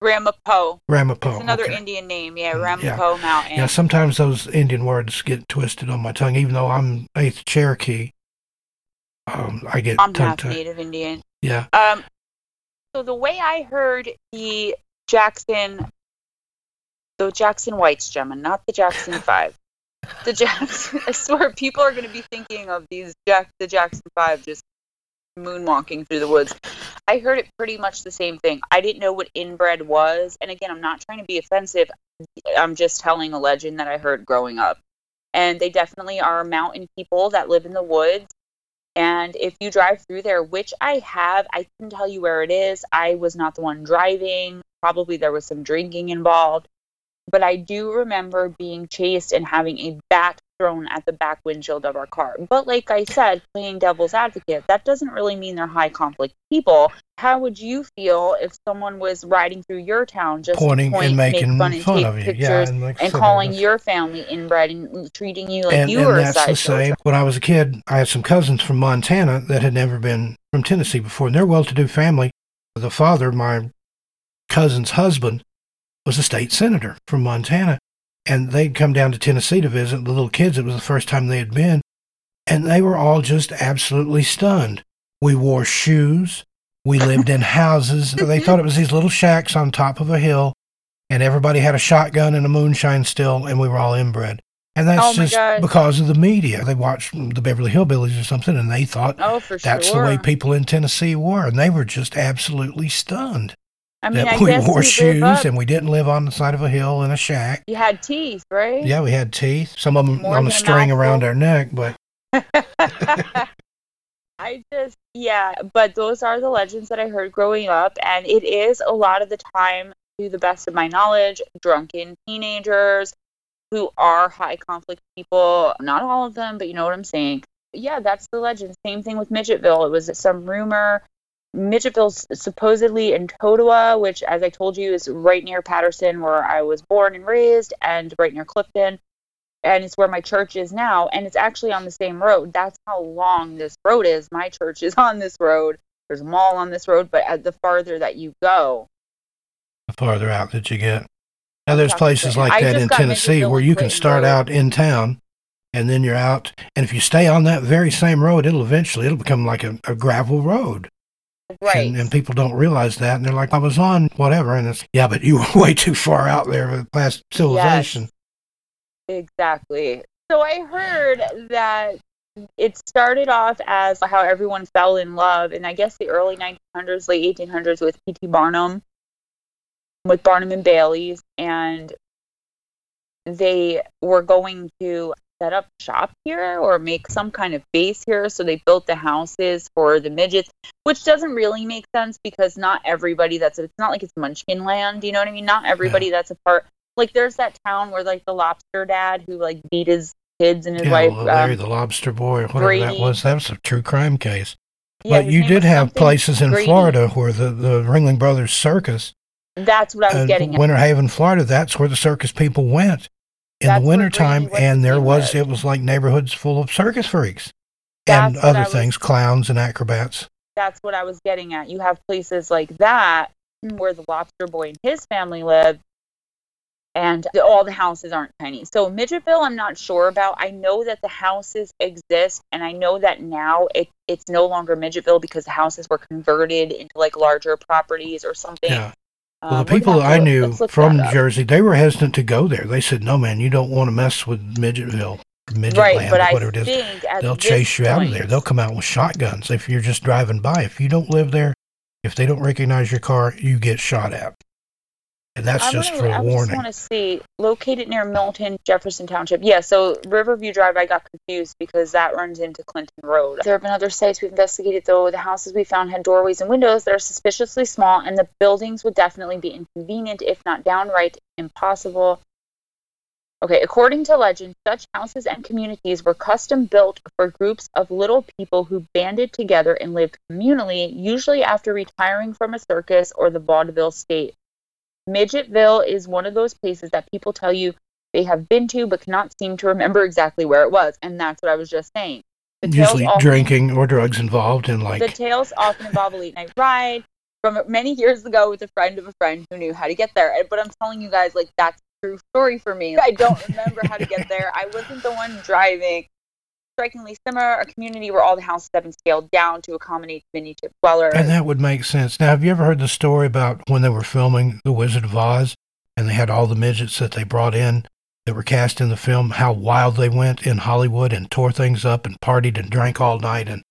Ramapo. Ramapo. It's another okay. Indian name. Yeah, Mm, yeah. Ramapo Mountain. Yeah, sometimes those Indian words get twisted on my tongue, even though I'm eighth Cherokee. Um, I get I'm half. Native Indian. Yeah, Um, so the way I heard the Jackson, the Jackson Whites, Gemma, not the Jackson Five. The Jackson. I swear, people are going to be thinking of these Jack, the Jackson Five, just moonwalking through the woods. I heard it pretty much the same thing. I didn't know what inbred was, and again, I'm not trying to be offensive. I'm just telling a legend that I heard growing up. And they definitely are mountain people that live in the woods. And if you drive through there, which I have, I can tell you where it is. I was not the one driving. Probably there was some drinking involved. But I do remember being chased and having a bat thrown at the back windshield of our car. But like I said, playing devil's advocate, that doesn't really mean they're high conflict people. How would you feel if someone was riding through your town just pointing point, and making fun and fun of you. Yeah, and, like and calling your family inbred and treating you like and, you and were a that's the same. When I was a kid, I had some cousins from Montana that had never been from Tennessee before, and they're well-to-do family. The father, my cousin's husband, was a state senator from Montana, and they'd come down to Tennessee to visit the little kids. It was the first time they had been, and they were all just absolutely stunned. We wore shoes. We lived in houses. They thought it was these little shacks on top of a hill, and everybody had a shotgun and a moonshine still, and we were all inbred. And that's Oh just God. because of the media. They watched the Beverly Hillbillies or something, and they thought Oh, that's sure. the way people in Tennessee were, and they were just absolutely stunned I mean, I we wore shoes and we didn't live on the side of a hill in a shack. You had teeth, right? Yeah, we had teeth, some of them More on a string around our neck, but I just, yeah, but those are the legends that I heard growing up, and it is a lot of the time, to the best of my knowledge, drunken teenagers who are high conflict people. Not all of them, but you know what I'm saying. Yeah, that's the legend. Same thing with Midgetville. It was some rumor. Midgetville's supposedly in Totowa, which, as I told you, is right near Paterson, where I was born and raised, and right near Clifton and it's where my church is now and it's actually on the same road that's how long this road is my church is on this road there's a mall on this road but at the farther that you go the farther out that you get. Now, there's places like I that in Tennessee where you can start Road. out in town and then you're out. And if you stay on that very same road, it'll eventually it'll become like a, a gravel road. Right And, and people don't realize that. And they're like, I was on whatever. And it's, yeah, but you were way too far out there with past civilization. exactly so i heard that it started off as how everyone fell in love in i guess the early 1900s late 1800s with pt barnum with barnum and bailey's and they were going to set up shop here or make some kind of base here. So they built the houses for the midgets, which doesn't really make sense because not everybody that's it's not like it's Munchkin land. You know what I mean? Not everybody that's a part. Like there's that town where like the lobster dad who like beat his kids and his Yeah, wife. well, Larry um, the Lobster Boy, or whatever that was. That was a true crime case. yeah, but you did have places in Grady. Florida where the, the Ringling Brothers Circus, That's what I was uh, getting at. Winter Haven, Florida, that's where the circus people went in That's the wintertime. Went And there was, it was like neighborhoods full of circus freaks That's and other was- things, clowns and acrobats. That's what I was getting at. You have places like that hmm. where the lobster boy and his family live, and the, all the houses aren't tiny. So Midgetville, I'm not sure about. I know that the houses exist, and I know that now it it's no longer Midgetville because the houses were converted into like larger properties or something. Yeah. Well, the people I knew from up. Jersey, they were hesitant to go there. They said, "No, man, you don't want to mess with Midgetville, Midgetland, right, but or I whatever it is. They'll chase you out of there. They'll come out with shotguns if you're just driving by. If you don't live there, if they don't recognize your car, you get shot at. And that's I just wanna- for I a just warning. want to see located near Milton, Jefferson Township. Yeah, so Riverview Drive. I got confused because that runs into Clinton Road. There have been other sites we've investigated, though. The houses we found had doorways and windows that are suspiciously small, and the buildings would definitely be inconvenient, if not downright impossible. Okay, according to legend, such houses and communities were custom built for groups of little people who banded together and lived communally, usually after retiring from a circus or the vaudeville state. Midgetville is one of those places that people tell you they have been to but cannot seem to remember exactly where it was. And that's what I was just saying. The Usually often- drinking or drugs involved, and like The tales often involve a late night ride from many years ago with a friend of a friend who knew how to get there. But I'm telling you guys, like, that's a true story for me. I don't remember how to get there. I wasn't the one driving. Strikingly similar, a community where all the houses have been scaled down to accommodate diminutive dwellers. And that would make sense. Now, have you ever heard the story about when they were filming The Wizard of Oz and they had all the midgets that they brought in that were cast in the film, how wild they went in Hollywood and tore things up and partied and drank all night? And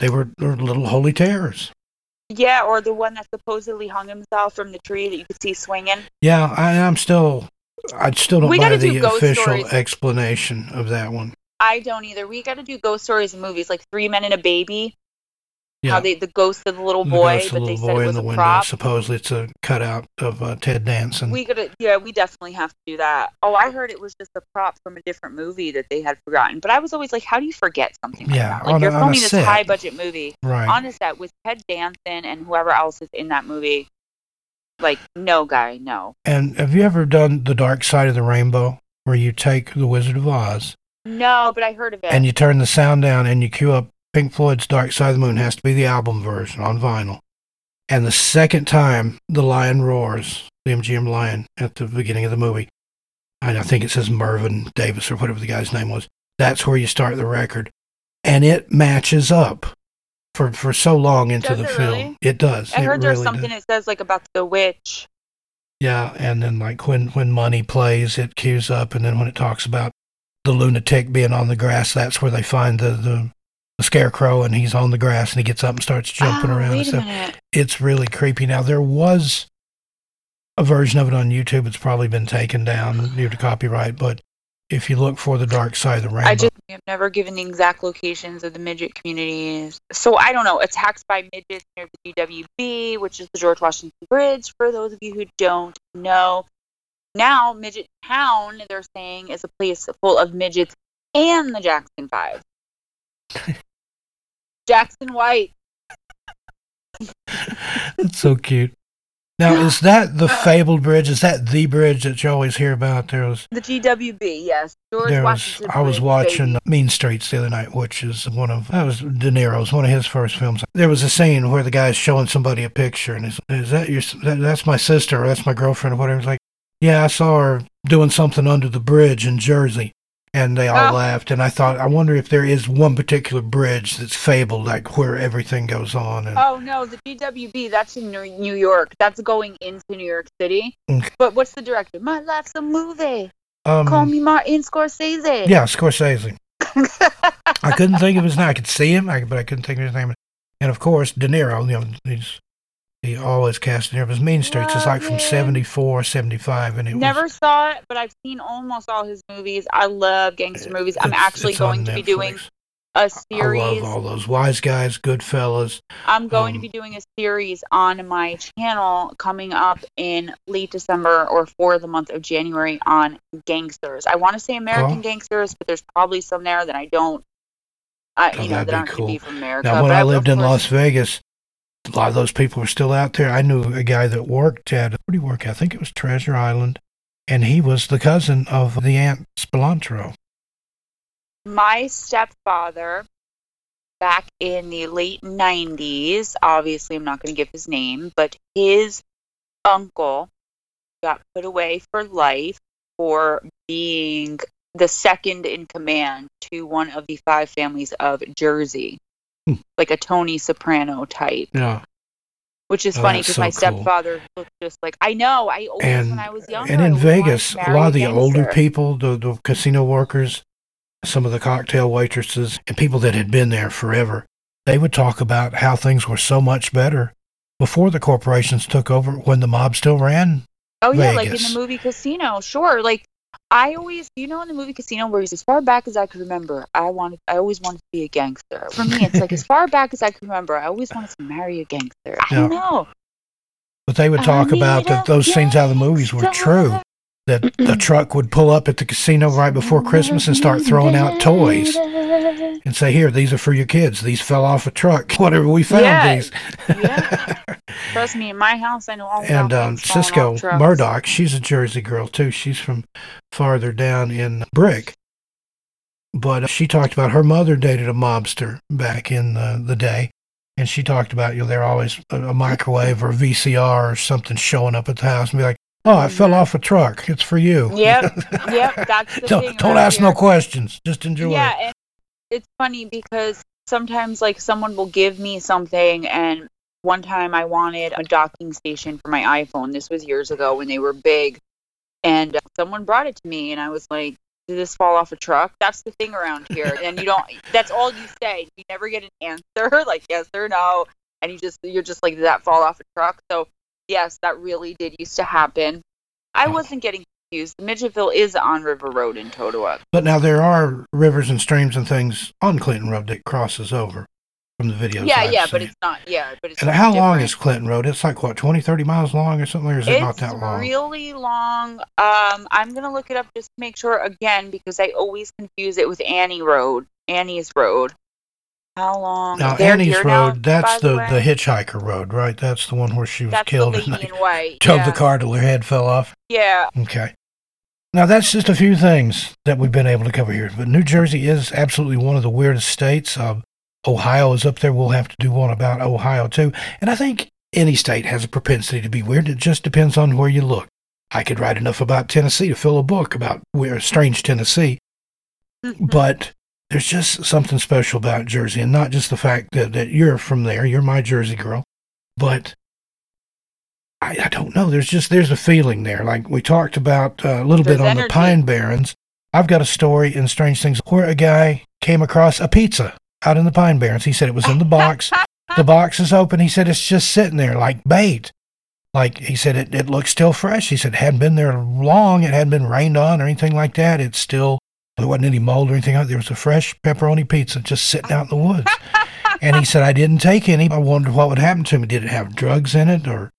they were, they were little holy terrors. Yeah, or the one that supposedly hung himself from the tree that you could see swinging. Yeah, I, I'm still, I still don't We buy do the official stories. explanation of that one. I don't either. We got to do ghost stories and movies like Three Men and a Baby. Yeah. How they the ghost of the little The boy, of but the they little said boy it in the a window. prop. Supposedly, it's a cutout of uh, Ted Danson. We gotta, yeah, we definitely have to do that. Oh, I heard it was just a prop from a different movie that they had forgotten. But I was always like, how do you forget something like Yeah, that? Like on you're on filming this set. high budget movie right. on a set with Ted Danson and whoever else is in that movie. Like, no, guy, no, and have you ever done The Dark Side of the Rainbow, where you take The Wizard of Oz no. But I heard of it. and you turn the sound down and you cue up Pink Floyd's Dark Side of the Moon? Has to be the album version on vinyl. And the second time the lion roars, the MGM lion at the beginning of the movie, and I think it says Mervyn Davis or whatever the guy's name was, that's where you start the record. And it matches up for, for so long into Does the film. really? It does. I It heard there's really something does. it says like about the witch. Yeah, and then like when when money plays, it cues up, and then when it talks about the lunatic being on the grass, that's where they find the the, the scarecrow, and he's on the grass, and he gets up and starts jumping oh, around. and stuff. minute. It's really creepy. Now there was a version of it on YouTube. It's probably been taken down due to copyright, but if you look for the dark side of the rainbow, I just have never given the exact locations of the midget communities. So I don't know. Attacks by midgets near the GWB, which is the George Washington Bridge, for those of you who don't know. Now, Midget Town, they're saying, is a place full of midgets and the Jackson Five. Jackson White. it's so cute. Now is that the fabled bridge? Is that the bridge that you always hear about? There was The GWB, yes. George there was I was Bridge, watching baby. Mean Streets the other night, which is one of that was De Niro's one of his first films. There was a scene where the guy's showing somebody a picture, and is is that your that, that's my sister or that's my girlfriend or whatever? It's like, yeah, I saw her doing something under the bridge in Jersey. And they all Oh. laughed, and I thought, I wonder if there is one particular bridge that's fabled, like where everything goes on. And Oh no, the GWB. That's in New New York. That's going into New York City. Okay. But what's the director? My life's a movie. um, Call me Martin Scorsese. yeah, Scorsese. I couldn't think of his name. I could see him, but I couldn't think of his name. And of course, De Niro. You know, he's he always cast De Niro. His Mean Streets It's like from 74, 75, and it Never was. saw it, but I've seen almost all his movies. I love gangster movies. I'm actually going to be doing a series. I love all those Wise Guys, Goodfellas. I'm going to um, be doing a series on my channel coming up in late December or for the month of January on gangsters. I want to say American Oh. gangsters, but there's probably some there that I don't. I, Oh, you know, that be aren't going be cool. from America. Now, when I lived in Las Vegas, a lot of those people are still out there. I knew a guy that worked at, what did he work? I think it was Treasure Island. And he was the cousin of the Ant Spilotro. my stepfather back in the late 90s obviously i'm not going to give his name but his uncle got put away for life for being the second in command to one of the five families of Jersey, Like a Tony Soprano type. Yeah. Which is Oh, funny because so my cool. stepfather looked just like I know. I always And- when I was younger. And in Vegas, a lot of the older people, the, the casino workers, some of the cocktail waitresses, and people that had been there forever, they would talk about how things were so much better before the corporations took over when the mob still ran. Oh yeah, like in the movie Casino. Sure. Like I always, you know, in the movie Casino, where he's as far back as I could remember, I wanted, I always wanted to be a gangster. For me, it's like as far back as I could remember, I always wanted to marry a gangster. I don't know. But they would talk I about that those scenes out of the movies were true. That the truck would pull up at the casino right before Christmas and start throwing out toys and say, "Here, these are for your kids. These fell off a truck. Whatever we found Yeah. these." Yeah. Trust me, in my house, I know all and um, Cisco. Murdoch, she's a Jersey girl too. She's from farther down in Brick. But uh, she talked about her mother dated a mobster back in the, the day. And she talked about, you know, there always a, a microwave or a VCR or something showing up at the house and be like, oh, I fell off a truck. It's for you. Yep, yep, that's the don't thing. don't around ask no questions. Just enjoy Yeah, it. and it's funny because sometimes like someone will give me something and one time I wanted a docking station for my iPhone. This was years ago when they were big. And uh, someone brought it to me and I was like, did this fall off a truck? That's the thing around here. And you don't that's all you say. You never get an answer like yes or no. And you just you're just like, did that fall off a truck? So yes, that really did used to happen. I wasn't getting confused. Midgetville is on River Road in Totowa. But now there are rivers and streams and things on Clinton Road that crosses over from the videos. Yeah, I've yeah, but it's not. Yeah, but it's And how long different. is Clinton Road? It's like what, 20, 30 miles long or something, or is it it's not that long? really long. Um, I'm gonna look it up just to make sure again because I always confuse it with Annie Road, Annie's Road. How long? now Annie's here now, Road, that's by the, the, hitchhiker road, right? That's the one where she was That's killed the and lady they in white. drove yeah. the car till her head fell off. Yeah, Okay. Now that's just a few things that we've been able to cover here. But New Jersey is absolutely one of the weirdest states. Um, Ohio is up there. We'll have to do one about Ohio too. And I think any state has a propensity to be weird. It just depends on where you look. I could write enough about Tennessee to fill a book about where strange Tennessee. but there's just something special about Jersey, and not just the fact that, that you're from there, you're my Jersey girl, but I, I don't know. There's just there's a feeling there. Like we talked about uh, a little There's bit on the. Pine Barrens. I've got a story in Strange Things where a guy came across a pizza out in the Pine Barrens. He said it was in the box. the box is open. He said it's just sitting there like bait. Like he said, it, it looks still fresh. He said it hadn't been there long. It hadn't been rained on or anything like that. It's still, there wasn't any mold or anything. There was a fresh pepperoni pizza just sitting out in the woods. and he said, I didn't take any. I wondered what would happen to me. Did it have drugs in it or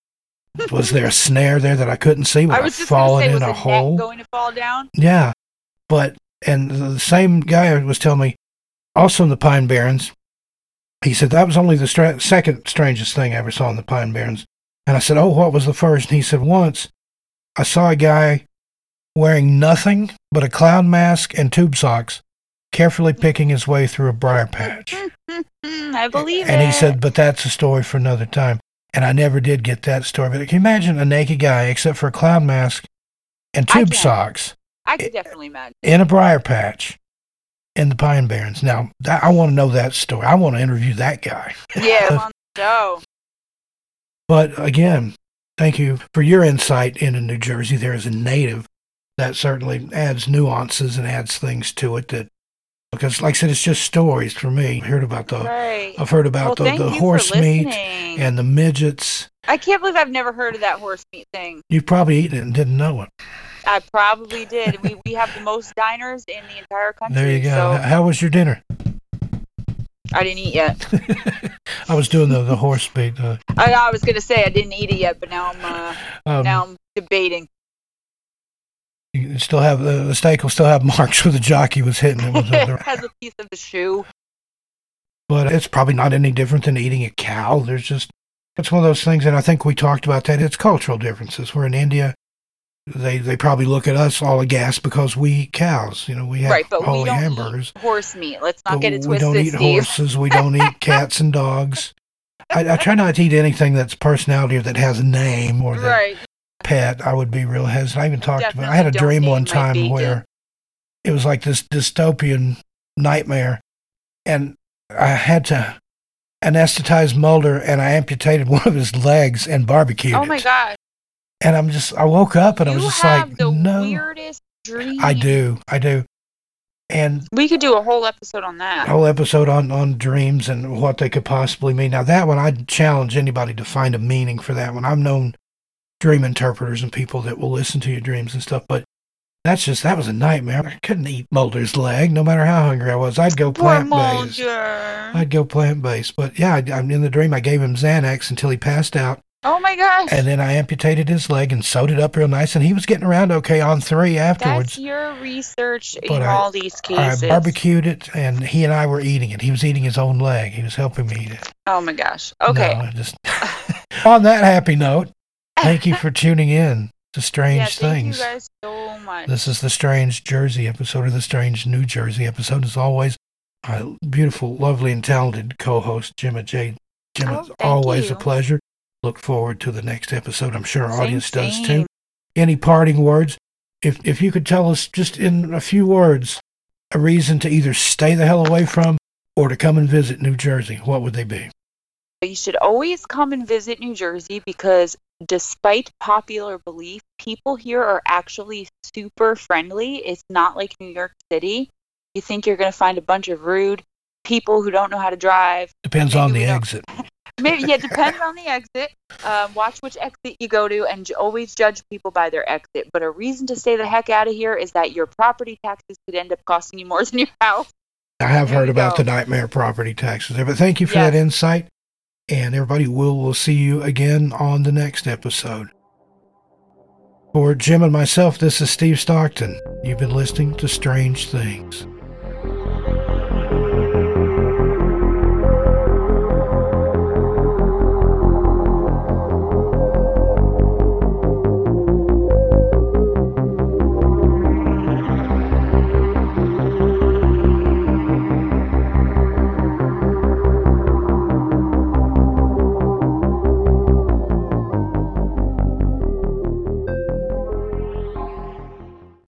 was there a snare there that I couldn't see? Would I I was just fallen say, in was a hole? going to fall down? Yeah, but and the same guy was telling me, also in the Pine Barrens, he said that was only the stra- second strangest thing I ever saw in the Pine Barrens. And I said, oh, what was the first? And he said, once I saw a guy wearing nothing but a clown mask and tube socks, carefully picking his way through a briar patch. I believe And it. he said, but that's a story for another time. And I never did get that story. But can you imagine a naked guy, except for a clown mask and tube can. socks? I could definitely imagine. in a briar patch in the Pine Barrens. Now, that, I want to know that story. I want to interview that guy. Yeah, on the show. But again, thank you for your insight into New Jersey. There is a native that certainly adds nuances and adds things to it that, because like I said, it's just stories for me. I've heard about the, Right. I've heard about thank the, the horse meat and the midgets. I can't believe I've never heard of that horse meat thing. You've probably eaten it and didn't know it. I probably did. We we have the most diners in the entire country. There you go. So How was your dinner? I didn't eat yet. I was doing the, the horse meat. Uh, I, I was gonna say I didn't eat it yet, but now I'm uh, um, now I'm debating. You still have the, the steak will still have marks where the jockey was hitting it with the, it has a piece of the shoe. but it's probably not any different than eating a cow. There's just it's one of those things, and I think we talked about that. It's cultural differences. We're in India, they they probably look at us all aghast because we eat cows. You know, we have Right, but we holy don't hamburgers. horse meat. Let's not get it we don't eat Steve. horses. We don't eat cats and dogs. I, I try not to eat anything that's personality or that has a name or that right. Pet. I would be real hesitant. I even talked about. I had a dream one time where it was like this dystopian nightmare, and I had to anesthetize Mulder, and I amputated one of his legs and barbecued Oh my gosh. And I'm just, I woke up and I was just like, the no, weirdest dream. I do, I do. And We could do a whole episode on that. whole episode on on dreams and what they could possibly mean. Now that one, I'd challenge anybody to find a meaning for that one. I've known dream interpreters and people that will listen to your dreams and stuff, but that's just that was a nightmare. I couldn't eat Mulder's leg, no matter how hungry I was. I'd go plant based. I'd go plant based, but yeah, I, I'm in the dream. I gave him Xanax until he passed out, Oh my gosh. and then I amputated his leg and sewed it up real nice, and he was getting around okay on three afterwards. That's your research But in I- all these cases. I barbecued it, and he and I were eating it. He was eating his own leg. He was helping me eat it. Oh my gosh. Okay. No, just on that happy note, thank you for tuning in to Strange yeah, thank Things. you guys so much. This is the Strange Jersey episode of the Strange New Jersey episode. As always, my beautiful, lovely, and talented co-host Gemma Jade. Gemma, Oh, always you. a pleasure. Look forward to the next episode. I'm sure our Same, audience does same. too. Any parting words? If if you could tell us just in a few words a reason to either stay the hell away from or to come and visit New Jersey, what would they be? You should always come and visit New Jersey because, despite popular belief, people here are actually super friendly. It's not like New York City. You think you're going to find a bunch of rude people who don't know how to drive. Depends on the exit. Maybe yeah, depends on the exit. Um, watch which exit you go to, and j- always judge people by their exit. But a reason to stay the heck out of here is that your property taxes could end up costing you more than your house. I have There heard about go. the nightmare property taxes there, but thank you for Yes. that insight. And everybody, we'll, we'll see you again on the next episode. For Jim and myself, this is Steve Stockton. You've been listening to Strange Things.